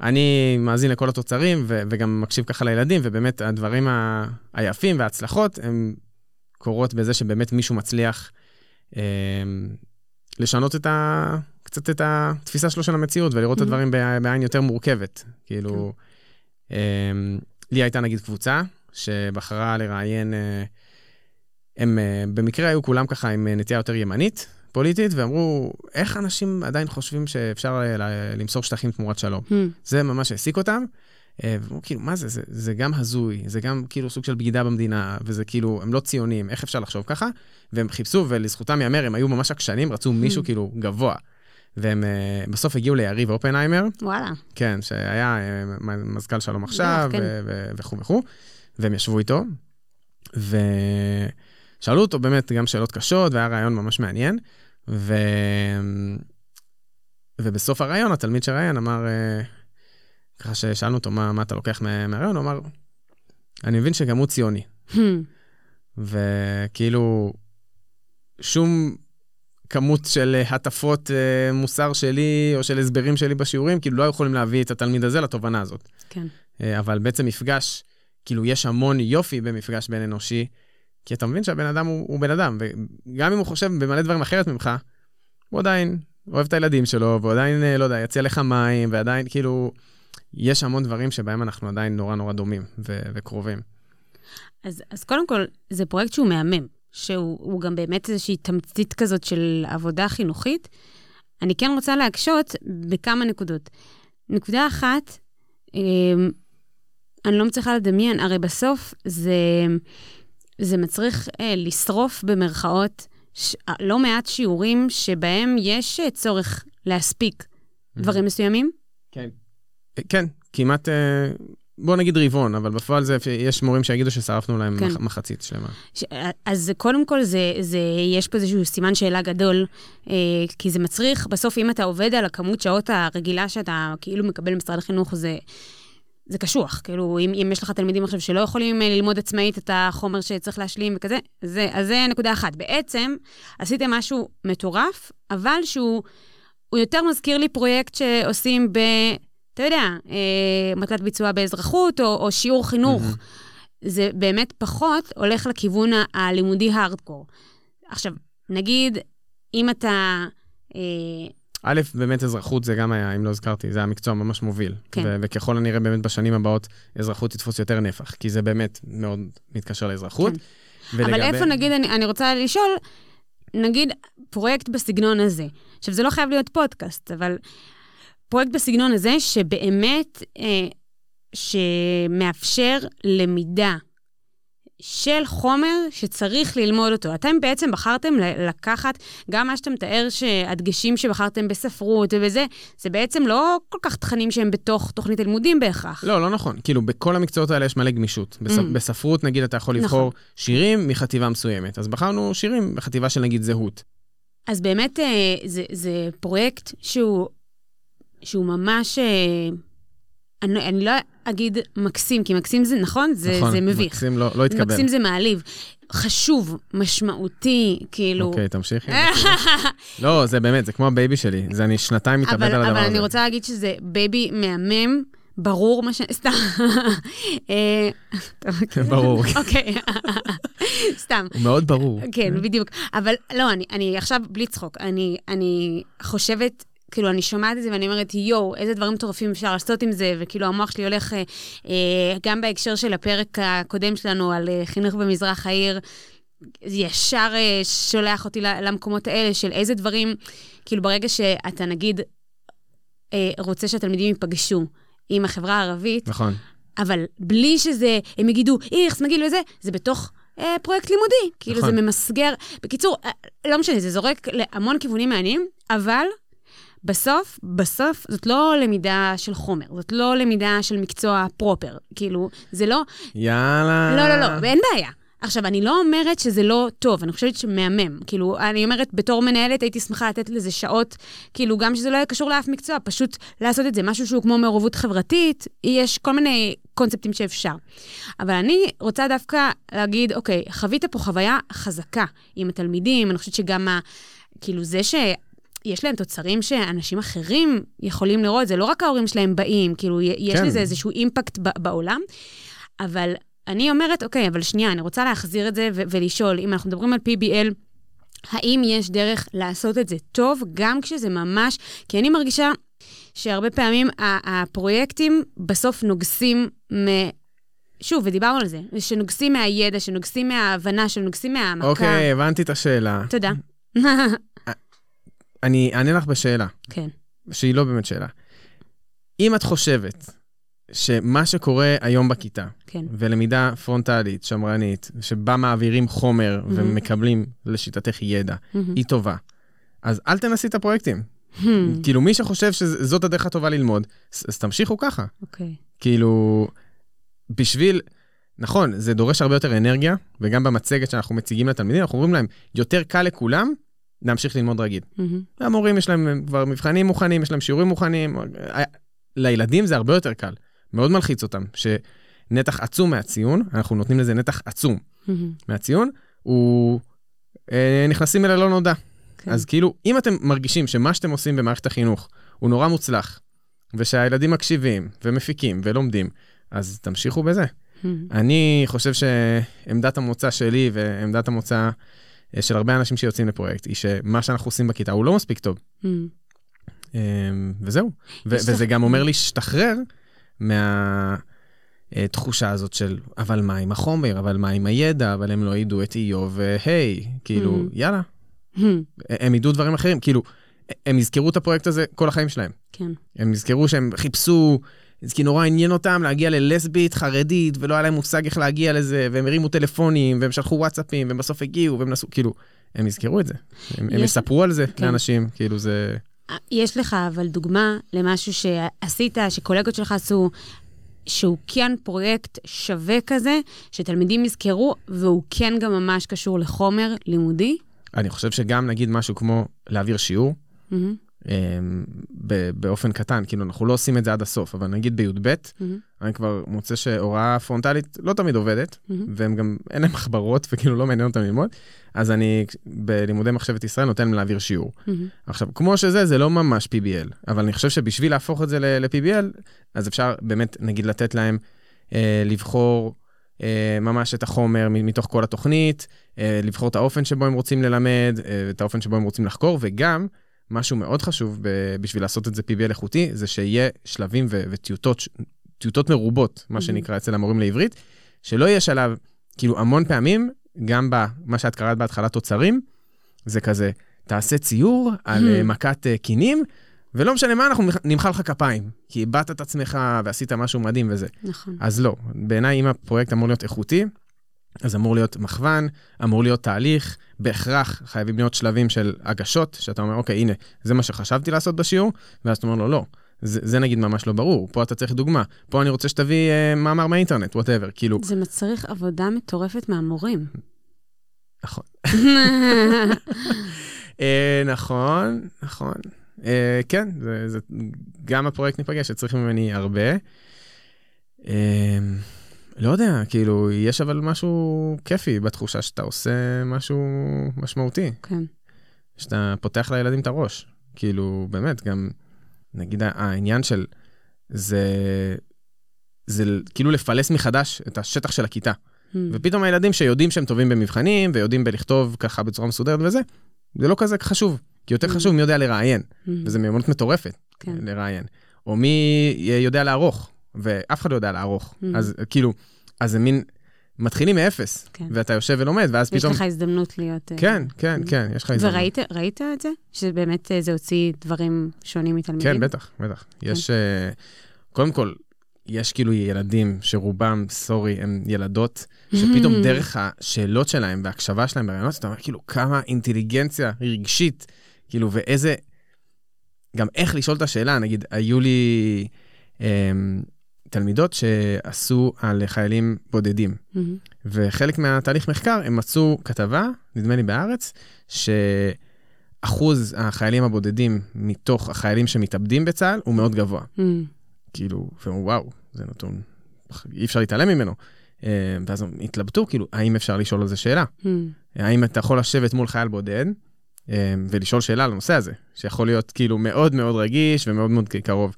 אני מאזין לכל התוצרים, ו- וגם מקשיב ככה לילדים, ובאמת הדברים ה- היפים וההצלחות, הם קורות בזה שבאמת מישהו מצליח אה, לשנות את ה... קצת את התפיסה שלו של המציאות, ולראות mm-hmm. את הדברים בעין יותר מורכבת. כאילו, כן. אה, לי הייתה נגיד קבוצה שבחרה לראיין... אה, הם אה, במקרה היו כולם ככה עם נטייה יותר ימנית, פוליטית, ואמרו, איך אנשים עדיין חושבים שאפשר אה, למסור שטחים תמורת שלום? Hmm. זה ממש העסיק אותם. ואמרו, כאילו, מה זה? זה? זה גם הזוי, זה גם כאילו סוג של בגידה במדינה, וזה כאילו, הם לא ציונים, איך אפשר לחשוב ככה? והם חיפשו, ולזכותם ייאמר, הם היו ממש עקשנים, רצו hmm. מישהו כאילו גבוה. והם uh, בסוף הגיעו ליריב אופנהיימר. וואלה. כן, שהיה uh, מזכ"ל שלום עכשיו, כן. וכו' וכו', והם ישבו איתו. ו... שאלו אותו באמת גם שאלות קשות, והיה רעיון ממש מעניין. ו... ובסוף הרעיון, התלמיד שראיין אמר, אה, ככה ששאלנו אותו, מה, מה אתה לוקח מהרעיון? הוא אמר, אני מבין שגם הוא ציוני. Hmm. וכאילו, שום כמות של הטפות אה, מוסר שלי, או של הסברים שלי בשיעורים, כאילו לא יכולים להביא את התלמיד הזה לתובנה הזאת. כן. אה, אבל בעצם מפגש, כאילו יש המון יופי במפגש בין אנושי, כי אתה מבין שהבן אדם הוא, הוא בן אדם, וגם אם הוא חושב במלא דברים אחרת ממך, הוא עדיין אוהב את הילדים שלו, והוא עדיין, אה, לא יודע, יציע לך מים, ועדיין, כאילו, יש המון דברים שבהם אנחנו עדיין נורא נורא דומים ו- וקרובים. אז, אז קודם כל, זה פרויקט שהוא מהמם, שהוא גם באמת איזושהי תמצית כזאת של עבודה חינוכית. אני כן רוצה להקשות בכמה נקודות. נקודה אחת, אה, אני לא מצליחה לדמיין, הרי בסוף זה... זה מצריך אה, לשרוף במרכאות ש... אה, לא מעט שיעורים שבהם יש אה, צורך להספיק mm-hmm. דברים מסוימים? כן. אה, כן, כמעט, בוא נגיד רבעון, אבל בפועל זה, יש מורים שיגידו ששרפנו להם כן. מחצית שלמה. ש... אז קודם כל, זה, זה, יש פה איזשהו סימן שאלה גדול, אה, כי זה מצריך, בסוף, אם אתה עובד על הכמות שעות הרגילה שאתה כאילו מקבל במשרד החינוך, זה... זה קשוח, כאילו, אם, אם יש לך תלמידים עכשיו שלא יכולים אה, ללמוד עצמאית את החומר שצריך להשלים וכזה, זה, אז זה נקודה אחת. בעצם, עשיתם משהו מטורף, אבל שהוא יותר מזכיר לי פרויקט שעושים ב... אתה יודע, אה, מטלת ביצוע באזרחות או, או שיעור חינוך. Mm-hmm. זה באמת פחות הולך לכיוון הלימודי הארדקור. עכשיו, נגיד, אם אתה... אה, א', באמת אזרחות זה גם היה, אם לא הזכרתי, זה היה מקצוע ממש מוביל. כן. ו- וככל הנראה באמת בשנים הבאות, אזרחות תתפוס יותר נפח, כי זה באמת מאוד מתקשר לאזרחות. כן. אבל איפה, נגיד, אני, אני רוצה לשאול, נגיד, פרויקט בסגנון הזה. עכשיו, זה לא חייב להיות פודקאסט, אבל פרויקט בסגנון הזה, שבאמת, אה, שמאפשר למידה של חומר שצריך ללמוד אותו. אתם בעצם בחרתם לקחת, גם מה שאתה מתאר, שהדגשים שבחרתם בספרות ובזה, זה בעצם לא כל כך תכנים שהם בתוך תוכנית הלימודים בהכרח. לא, לא נכון. כאילו, בכל המקצועות האלה יש מלא גמישות. בספ... Mm. בספרות, נגיד, אתה יכול לבחור נכון. שירים מחטיבה מסוימת. אז בחרנו שירים בחטיבה של נגיד זהות. אז באמת, אה, זה, זה פרויקט שהוא, שהוא ממש... אני, אני לא אגיד מקסים, כי מקסים זה, נכון? זה, נכון, זה מביך. מקסים לא, לא התקבל. מקסים זה מעליב. חשוב, משמעותי, כאילו... אוקיי, תמשיכי. [LAUGHS] לא, זה באמת, זה כמו ה baby שלי. זה אני שנתיים מתאבד על הדבר הזה. אבל אני רוצה להגיד שזה baby מהמם. ברור מה ש... [LAUGHS] סתם. אה, ברור. [LAUGHS] אוקיי, סתם. הוא מאוד ברור. כן, בדיוק. אבל לא, אני עכשיו בלי צחוק. אני חושבת כאילו, אני שומעת את זה ואני אומרת, יואו, איזה דברים מטורפים אפשר לעשות עם זה, וכאילו, המוח שלי הולך, אה, אה, גם בהקשר של הפרק הקודם שלנו על אה, חינוך במזרח העיר, ישר אה, שולח אותי למקומות האלה של איזה דברים, כאילו, ברגע שאתה, נגיד, אה, רוצה שהתלמידים ייפגשו עם החברה הערבית, נכון. אבל בלי שזה, הם יגידו, איכס, מגעיל וזה, זה בתוך אה, פרויקט לימודי. כאילו, נכון. זה ממסגר. בקיצור, אה, לא משנה, זה זורק להמון כיוונים מעניינים, אבל בסוף, בסוף, זאת לא למידה של חומר, זאת לא למידה של מקצוע פרופר. כאילו, זה לא... יאללה. לא, לא, לא, ואין בעיה. עכשיו, אני לא אומרת שזה לא טוב, אני חושבת שמהמם. כאילו, אני אומרת, בתור מנהלת הייתי שמחה לתת לזה שעות, כאילו, גם שזה לא יהיה קשור לאף מקצוע, פשוט לעשות את זה. משהו שהוא כמו מעורבות חברתית, יש כל מיני קונספטים שאפשר. אבל אני רוצה דווקא להגיד, אוקיי, חווית פה חוויה חזקה עם התלמידים, אני חושבת שגם ה... כאילו, זה ש... יש להם תוצרים שאנשים אחרים יכולים לראות, זה לא רק ההורים שלהם באים, כאילו, יש כן. לזה איזשהו אימפקט בעולם, אבל אני אומרת, אוקיי, אבל שנייה, אני רוצה להחזיר את זה ולשאול, אם אנחנו מדברים על PBL, האם יש דרך לעשות את זה טוב, גם כשזה ממש... כי אני מרגישה שהרבה פעמים הפרויקטים בסוף נוגסים מ... שוב, ודיברנו על זה, שנוגסים מהידע, שנוגסים מההבנה, שנוגסים מהעמקה. אוקיי, הבנתי את השאלה. תודה. [LAUGHS] אני אענה לך בשאלה. כן. שהיא לא באמת שאלה. אם את חושבת שמה שקורה היום בכיתה, כן. ולמידה פרונטלית, שמרנית, שבה מעבירים חומר mm-hmm. ומקבלים לשיטתך ידע, mm-hmm. היא טובה, אז אל תנסי את הפרויקטים. Mm-hmm. כאילו, מי שחושב שזאת הדרך הטובה ללמוד, אז תמשיכו ככה. אוקיי. Okay. כאילו, בשביל... נכון, זה דורש הרבה יותר אנרגיה, וגם במצגת שאנחנו מציגים לתלמידים, אנחנו אומרים להם, יותר קל לכולם להמשיך ללמוד רגיל. Mm-hmm. המורים יש להם כבר מבחנים מוכנים, יש להם שיעורים מוכנים. לילדים זה הרבה יותר קל, מאוד מלחיץ אותם, שנתח עצום מהציון, אנחנו נותנים לזה נתח עצום mm-hmm. מהציון, הוא אה, נכנסים אל הלא נודע. כן. אז כאילו, אם אתם מרגישים שמה שאתם עושים במערכת החינוך הוא נורא מוצלח, ושהילדים מקשיבים ומפיקים ולומדים, אז תמשיכו בזה. Mm-hmm. אני חושב שעמדת המוצא שלי ועמדת המוצא אה, של הרבה אנשים שיוצאים לפרויקט, היא שמה שאנחנו עושים בכיתה הוא לא מספיק טוב. Mm. אמ, וזהו. וזה גם אומר להשתחרר מהתחושה הזאת של, אבל מה עם החומר, אבל מה עם הידע, אבל הם לא ידעו את איוב, והי, כאילו, mm. יאללה. Mm. הם ידעו דברים אחרים, כאילו, הם יזכרו את הפרויקט הזה כל החיים שלהם. כן. הם יזכרו שהם חיפשו זה כי נורא עניין אותם להגיע ללסבית חרדית, ולא היה להם מושג איך להגיע לזה, והם הרימו טלפונים, והם שלחו וואטסאפים, והם בסוף הגיעו, והם נסו, כאילו, הם יזכרו את זה. הם, יש... הם יספרו על זה כן. לאנשים, כאילו זה... יש לך אבל דוגמה למשהו שעשית, שקולגות שלך עשו, שהוא כן פרויקט שווה כזה, שתלמידים יזכרו, והוא כן גם ממש קשור לחומר לימודי? אני חושב שגם נגיד משהו כמו להעביר שיעור, mm-hmm. אמ, באופן קטן, כאילו אנחנו לא עושים את זה עד הסוף, אבל נגיד בי"ב, mm-hmm. אני כבר מוצא שהוראה פרונטלית לא תמיד עובדת, mm-hmm. והם גם, אין להם מחברות [LAUGHS] וכאילו לא מעניין אותם ללמוד, אז אני בלימודי מחשבת ישראל נותן להם להעביר שיעור. Mm-hmm. עכשיו, כמו שזה, זה לא ממש PBL, אבל אני חושב שבשביל להפוך את זה ל-PBL, אז אפשר באמת, נגיד, לתת להם אה, לבחור אה, ממש את החומר מתוך כל התוכנית, אה, לבחור את האופן שבו הם רוצים ללמד, אה, את האופן שבו הם רוצים לחקור, וגם, משהו מאוד חשוב ב- בשביל לעשות את זה PBL איכותי, זה שיהיה שלבים ו- וטיוטות, טיוטות מרובות, מה שנקרא אצל המורים לעברית, שלא יהיה שלב, כאילו המון פעמים, גם במה שאת קראת בהתחלה תוצרים, זה כזה, תעשה ציור על אה, מכת אה, קינים, ולא משנה מה, אנחנו נמחא לך כפיים, כי איבדת את עצמך ועשית משהו מדהים וזה. נכון. אז לא, בעיניי אם הפרויקט אמור להיות איכותי, אז אמור להיות מכוון, אמור להיות תהליך, בהכרח חייבים להיות שלבים של הגשות, שאתה אומר, אוקיי, הנה, זה מה שחשבתי לעשות בשיעור, ואז אתה אומר לו, לא, זה, זה נגיד ממש לא ברור, פה אתה צריך דוגמה, פה אני רוצה שתביא אה, מאמר מהאינטרנט, whatever, כאילו... זה מצריך עבודה מטורפת מהמורים. נכון. [LAUGHS] אה, נכון, נכון. אה, כן, זה, זה, גם הפרויקט ניפגש, שצריך ממני הרבה. אה, לא יודע, כאילו, יש אבל משהו כיפי בתחושה שאתה עושה משהו משמעותי. כן. שאתה פותח לילדים את הראש. כאילו, באמת, גם, נגיד, העניין של זה, זה כאילו לפלס מחדש את השטח של הכיתה. Mm. ופתאום הילדים שיודעים שהם טובים במבחנים, ויודעים בלכתוב ככה בצורה מסודרת וזה, זה לא כזה חשוב. כי יותר Mm. חשוב מי יודע לראיין, Mm. וזו מיומנות מטורפת כן. לראיין. או מי יודע לערוך, ואף אחד לא יודע לערוך. Mm. אז כאילו, אז זה מין, מתחילים מאפס, כן. ואתה יושב ולומד, ואז יש פתאום... לך הזדמנות להיות... אה, כן, כן, Mm. כן, יש לך הזדמנות. וראית ראית את זה? שבאמת אה, זה הוציא דברים שונים מתלמידים? כן, בטח, בטח. יש, אה, קודם כל, יש כאילו ילדים שרובם, סורי, הם ילדות, שפתאום דרך השאלות שלהם וההקשבה שלהם ברעיונות, אתה אומר כאילו כמה אינטליגנציה רגשית, כאילו, ואיזה, גם איך לשאול את השאלה, נגיד, היו לי אה, תלמידות שעשו על חיילים בודדים, מהמם. וחלק מהתהליך מחקר, הם מצאו כתבה, נדמה לי בארץ, שאחוז החיילים הבודדים מתוך החיילים שמתאבדים בצה"ל הוא מאוד גבוה. מהמם. כאילו, וואו, זה נתון, אי אפשר להתעלם ממנו. אה, ואז הם התלבטו, כאילו, האם אפשר לשאול על זה שאלה? מהמם. האם אתה יכול לשבת מול חייל בודד אה, ולשאול שאלה על הנושא הזה, שיכול להיות כאילו מאוד מאוד רגיש ומאוד מאוד קרוב.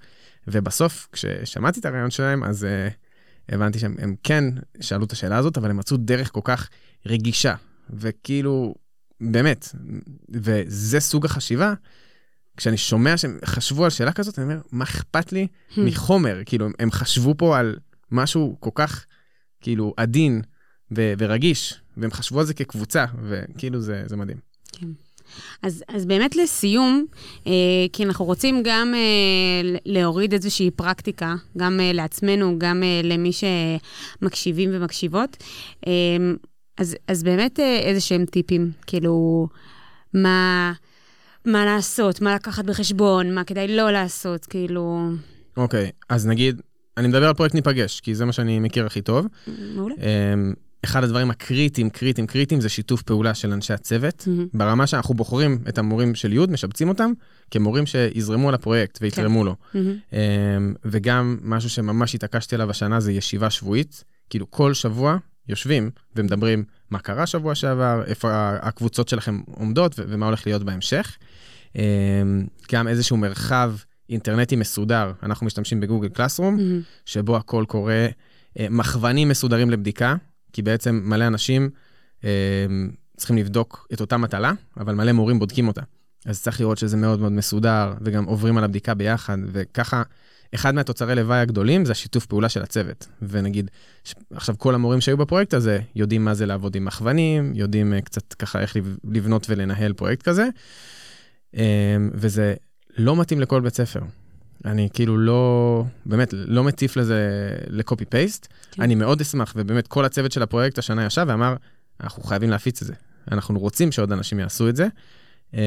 ובסוף, כששמעתי את הרעיון שלהם, אז uh, הבנתי שהם הם כן שאלו את השאלה הזאת, אבל הם מצאו דרך כל כך רגישה, וכאילו, באמת, וזה סוג החשיבה. כשאני שומע שהם חשבו על שאלה כזאת, אני אומר, מה אכפת לי Hmm. מחומר? כאילו, הם, הם חשבו פה על משהו כל כך, כאילו, עדין ו- ורגיש, והם חשבו על זה כקבוצה, וכאילו, זה, זה מדהים. כן. אז, אז באמת לסיום, אה, כי אנחנו רוצים גם אה, להוריד איזושהי פרקטיקה, גם אה, לעצמנו, גם אה, למי שמקשיבים ומקשיבות, אה, אז, אז באמת אה, איזה שהם טיפים, כאילו, מה, מה לעשות, מה לקחת בחשבון, מה כדאי לא לעשות, כאילו, אוקיי, אז נגיד, אני מדבר על פרויקט ניפגש, כי זה מה שאני מכיר הכי טוב. מעולה. אמ, אחד הדברים הקריטיים, קריטיים, קריטיים, זה שיתוף פעולה של אנשי הצוות. מהמם. ברמה שאנחנו בוחרים את המורים של י', משבצים אותם כמורים שיזרמו על הפרויקט ויתרמו לו. מהמם. אמ, וגם משהו שממש התעקשתי עליו השנה זה ישיבה שבועית. כאילו כל שבוע יושבים ומדברים מה קרה שבוע שעבר, איפה הקבוצות שלכם עומדות ומה הולך להיות בהמשך. אמ, גם איזשהו מרחב אינטרנטי מסודר, אנחנו משתמשים בגוגל קלאסרום, מהמם. שבו הכל קורה, אה, מכוונים מסודרים לבדיקה, כי בעצם מלא אנשים אה, צריכים לבדוק את אותה מטלה, אבל מלא מורים בודקים אותה. אז צריך לראות שזה מאוד מאוד מסודר, וגם עוברים על הבדיקה ביחד, וככה, אחד מהתוצרי לוואי הגדולים זה השיתוף פעולה של הצוות. ונגיד, עכשיו כל המורים שהיו בפרויקט הזה יודעים מה זה לעבוד עם מכוונים, יודעים אה, קצת ככה איך לב- לבנות ולנהל פרויקט כזה, אה, וזה לא מתאים לכל בית ספר. אני כאילו לא, באמת, לא מטיף לזה לקופי פייסט. כן. אני מאוד אשמח, ובאמת כל הצוות של הפרויקט השנה ישב ואמר, אנחנו חייבים להפיץ את זה. אנחנו רוצים שעוד אנשים יעשו את זה, אמ,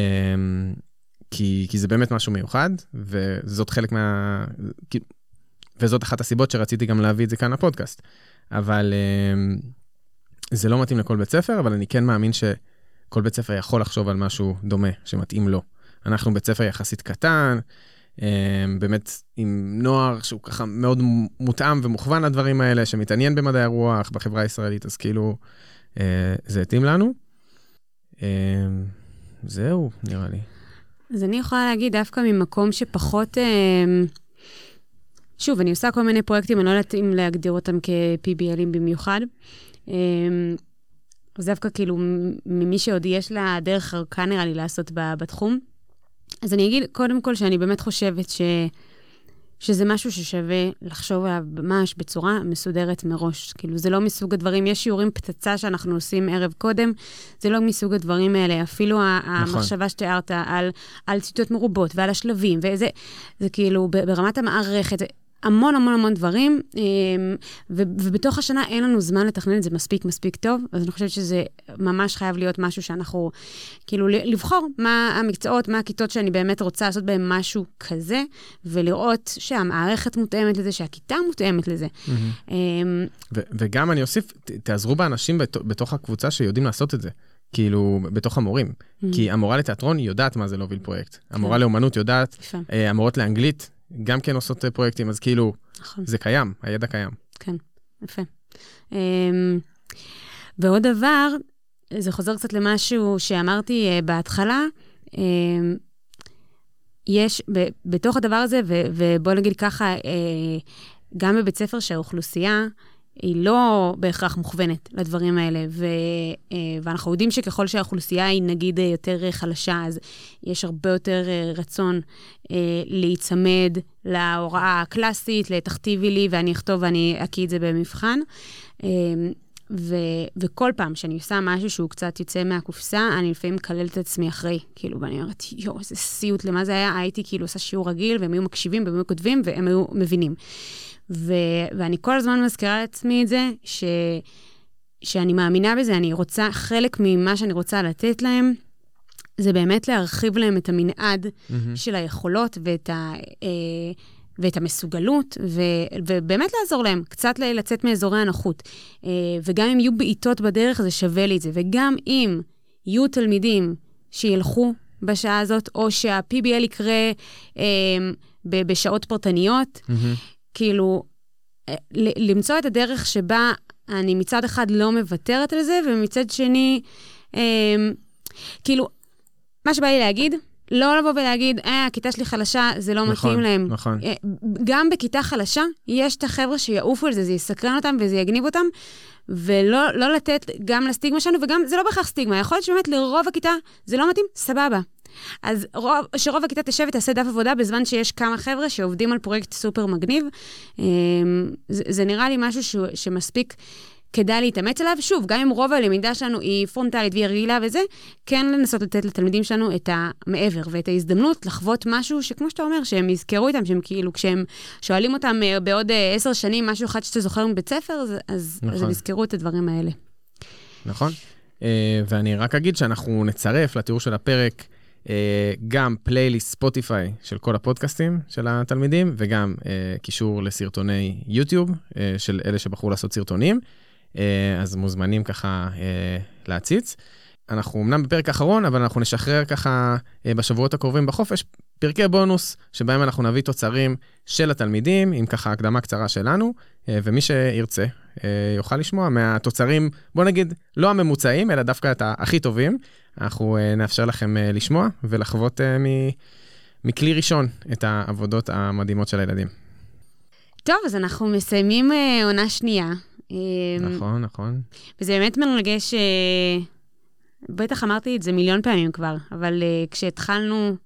כי, כי זה באמת משהו מיוחד, וזאת חלק מה... וזאת אחת הסיבות שרציתי גם להביא את זה כאן לפודקאסט. אבל אמ, זה לא מתאים לכל בית ספר, אבל אני כן מאמין שכל בית ספר יכול לחשוב על משהו דומה, שמתאים לו. אנחנו בית ספר יחסית קטן, באמת עם נוער שהוא ככה מאוד מותאם ומוכוון לדברים האלה, שמתעניין במדעי הרוח בחברה הישראלית, אז כאילו, אה, זה התאים לנו. אמ, זהו, נראה לי. אז אני יכולה להגיד דווקא ממקום שפחות... אה, שוב, אני עושה כל מיני פרויקטים, אני לא יודעת אם להגדיר אותם כ-PBLים במיוחד. אה, אז דווקא כאילו, ממי שעוד יש לה דרך ארוכה נראה לי לעשות בתחום. אז אני אגיד קודם כל שאני באמת חושבת ש... שזה משהו ששווה לחשוב עליו ממש בצורה מסודרת מראש. כאילו, זה לא מסוג הדברים, יש שיעורים פצצה שאנחנו עושים ערב קודם, זה לא מסוג הדברים האלה. אפילו נכון. המחשבה שתיארת על, על ציטוט מרובות ועל השלבים, וזה זה כאילו ברמת המערכת, המון המון המון דברים, אמ, ובתוך השנה אין לנו זמן לתכנן את זה מספיק מספיק טוב, אז אני חושבת שזה ממש חייב להיות משהו שאנחנו, כאילו, לבחור מה המקצועות, מה הכיתות שאני באמת רוצה לעשות בהן משהו כזה, ולראות שהמערכת מותאמת לזה, שהכיתה מותאמת לזה. Mm-hmm. וגם אני אוסיף, תעזרו באנשים בתוך הקבוצה שיודעים לעשות את זה. כאילו, בתוך המורים. Mm-hmm. כי המורה לתיאטרון יודעת מה זה להוביל פרויקט. המורה כן. לאומנות יודעת, אה, המורות לאנגלית גם כן עושות פרויקטים, אז כאילו, נכון. זה קיים, הידע קיים. כן, יפה. אמ, ועוד דבר, זה חוזר קצת למשהו שאמרתי אה, בהתחלה, אמ, יש בתוך הדבר הזה, ובוא נגיד ככה, אה, גם בבית ספר שהאוכלוסייה היא לא בהכרח מוכוונת לדברים האלה, ו, אה, ואנחנו יודעים שככל שהאוכלוסייה היא נגיד יותר חלשה, אז יש הרבה יותר אה, רצון אה, להיצמד להוראה הקלאסית, לתכתיבי לי ואני אכתוב ואני אקיא את זה במבחן. ו, וכל פעם שאני עושה משהו שהוא קצת יוצא מהקופסה, אני לפעמים מקללת את עצמי אחרי, כאילו, ואני אומרת, יואו, איזה סיוט, למה זה היה? הייתי כאילו עושה שיעור רגיל, והם היו מקשיבים, והם היו כותבים, והם היו מבינים. ו, ואני כל הזמן מזכירה לעצמי את זה, ש, שאני מאמינה בזה, אני רוצה, חלק ממה שאני רוצה לתת להם, זה באמת להרחיב להם את המנעד mm-hmm. של היכולות ואת, ה, אה, ואת המסוגלות, ו, ובאמת לעזור להם, קצת לצאת מאזורי הנוחות. אה, וגם אם יהיו בעיטות בדרך, זה שווה לי את זה. וגם אם יהיו תלמידים שילכו בשעה הזאת, או שה-PBL יקרה אה, בשעות פרטניות, mm-hmm. כאילו, אה, למצוא את הדרך שבה אני מצד אחד לא מוותרת על זה, ומצד שני, אה, כאילו, מה שבא לי להגיד, לא לבוא ולהגיד, אה, הכיתה שלי חלשה, זה לא נכון, מתאים להם. נכון. אה, גם בכיתה חלשה, יש את החבר'ה שיעופו על זה, זה יסקרן אותם וזה יגניב אותם, ולא לא לתת גם לסטיגמה שלנו, וגם, זה לא בהכרח סטיגמה, יכול להיות שבאמת לרוב הכיתה זה לא מתאים, סבבה. אז רוב, שרוב הכיתה תשב ותעשה דף עבודה בזמן שיש כמה חבר'ה שעובדים על פרויקט סופר מגניב. אמ, זה, זה נראה לי משהו ש, שמספיק כדאי להתאמץ עליו. שוב, גם אם רוב הלמידה שלנו היא פרונטלית והיא רגילה וזה, כן לנסות לתת לתלמידים שלנו את המעבר ואת ההזדמנות לחוות משהו שכמו שאתה אומר, שהם יזכרו איתם, שהם כאילו, כשהם שואלים אותם אה, בעוד אה, עשר שנים משהו אחד שאתה זוכר מבית ספר, אז, אז, נכון. אז הם יזכרו את הדברים האלה. נכון. Uh, ואני רק אגיד שאנחנו נצרף לתיאור של הפרק אה, גם פלייליסט ספוטיפיי של כל הפודקאסטים של התלמידים, וגם אה, קישור לסרטוני יוטיוב אה, של אלה שבחרו לעשות סרטונים, אז מוזמנים ככה להציץ. אנחנו אמנם בפרק האחרון, אבל אנחנו נשחרר ככה בשבועות הקרובים בחופש פרקי בונוס, שבהם אנחנו נביא תוצרים של התלמידים, עם ככה הקדמה קצרה שלנו, ומי שירצה יוכל לשמוע מהתוצרים, בוא נגיד, לא הממוצעים, אלא דווקא את הכי טובים. אנחנו נאפשר לכם לשמוע ולחוות uh, מכלי ראשון את העבודות המדהימות של הילדים. טוב, אז אנחנו מסיימים עונה שנייה. נכון, נכון. וזה באמת מרגש, בטח אמרתי את זה מיליון פעמים כבר, אבל uh, כשהתחלנו,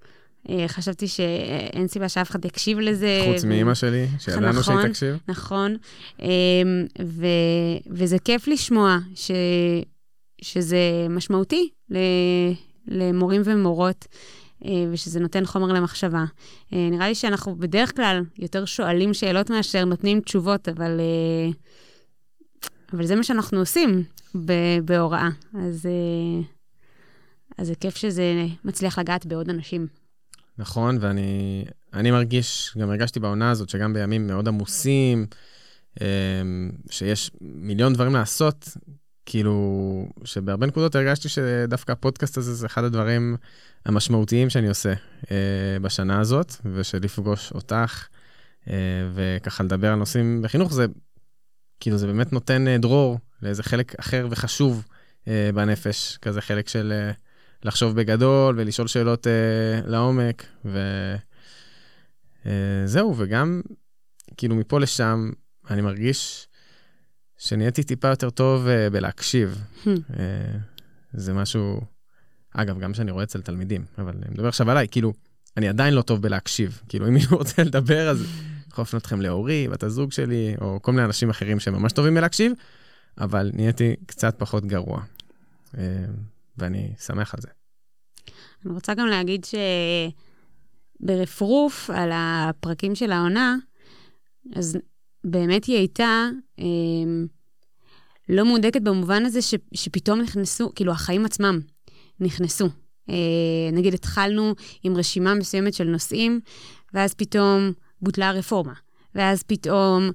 uh, חשבתי שאין סיבה שאף אחד יקשיב לזה. חוץ ו... מאימא שלי, [LAUGHS] שידענו נכון, שהיא תקשיב. נכון, um, ו... וזה כיף לשמוע ש... שזה משמעותי למורים ומורות, אה, ושזה נותן חומר למחשבה. אה, נראה לי שאנחנו בדרך כלל יותר שואלים שאלות מאשר נותנים תשובות, אבל, אבל זה מה שאנחנו עושים בהוראה. אז, אז זה כיף שזה מצליח לגעת בעוד אנשים. נכון, ואני אני מרגיש, גם הרגשתי בעונה הזאת, שגם בימים מאוד עמוסים, שיש מיליון דברים לעשות, כאילו, שבהרבה נקודות הרגשתי שדווקא הפודקאסט הזה זה אחד הדברים המשמעותיים שאני עושה אה, בשנה הזאת, ושלפגוש אותך, אה, וככה לדבר על נושאים בחינוך, זה כאילו, זה באמת נותן אה, דרור לאיזה חלק אחר וחשוב אה, בנפש, כזה חלק של אה, לחשוב בגדול ולשאול שאלות אה, לעומק, וזהו, אה, וגם, כאילו, מפה לשם, אני מרגיש... שנהייתי טיפה יותר טוב uh, בלהקשיב. Hmm. Uh, זה משהו, אגב, גם שאני רואה אצל תלמידים, אבל אני מדבר עכשיו עליי, כאילו, אני עדיין לא טוב בלהקשיב. כאילו, אם מישהו רוצה לדבר, אז יכול להפנות אתכם לאורי, בת הזוג שלי, או כל מיני אנשים אחרים שהם ממש טובים בלהקשיב, אבל נהייתי קצת פחות גרוע. אה, ואני שמח על זה. אני רוצה גם להגיד שברפרוף על הפרקים של העונה, אז באמת היא הייתה אה, לא מודקת במובן הזה ש, שפתאום נכנסו, כאילו החיים עצמם נכנסו. אה, נגיד התחלנו עם רשימה מסוימת של נושאים, ואז פתאום בוטלה הרפורמה, ואז פתאום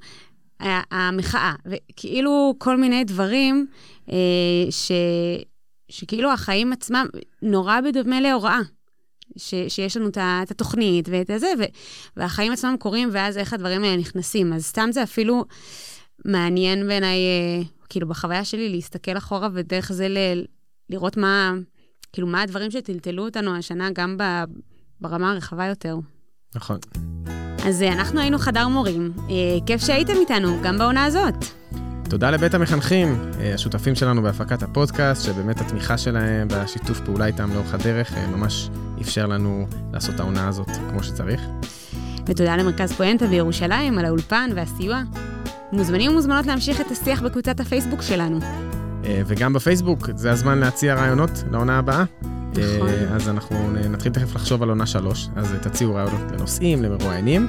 המחאה, וכאילו כל מיני דברים אה, ש, שכאילו החיים עצמם נורא בדומה להוראה. ש, שיש לנו את התוכנית ואת הזה, ו, והחיים עצמם קורים, ואז איך הדברים האלה נכנסים. אז סתם זה אפילו מעניין בעיניי, אה, כאילו, בחוויה שלי, להסתכל אחורה ודרך זה ל, לראות מה, כאילו, מה הדברים שטלטלו אותנו השנה, גם ב, ברמה הרחבה יותר. נכון. אז אה, אנחנו היינו חדר מורים. אה, כיף שהייתם איתנו, גם בעונה הזאת. תודה לבית המחנכים, אה, השותפים שלנו בהפקת הפודקאסט, שבאמת התמיכה שלהם והשיתוף פעולה איתם לאורך הדרך ממש אפשר לנו לעשות את העונה הזאת כמו שצריך. ותודה למרכז פואנטה בירושלים על האולפן והסיוע. מוזמנים ומוזמנות להמשיך את השיח בקבוצת הפייסבוק שלנו. וגם בפייסבוק, זה הזמן להציע רעיונות לעונה הבאה. נכון. אז אנחנו נתחיל תכף לחשוב על עונה שלוש, אז תציעו רעיונות לנושאים, למרואיינים,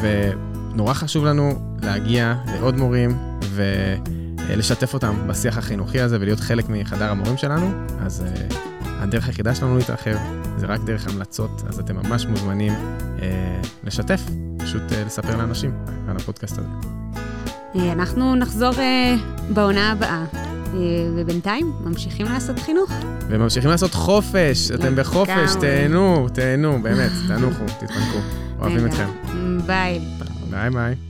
ונורא חשוב לנו להגיע לעוד מורים ולשתף אותם בשיח החינוכי הזה ולהיות חלק מחדר המורים שלנו, אז הדרך היחידה שלנו להתרחב זה רק דרך המלצות, אז אתם ממש מוזמנים לשתף, פשוט לספר לאנשים על הפודקאסט הזה. אנחנו נחזור בעונה הבאה. ובינתיים ממשיכים לעשות חינוך. וממשיכים לעשות חופש, אתם בחופש, תהנו, תהנו, באמת, תנוחו, תתפנקו. אוהבים אתכם. ביי. ביי ביי.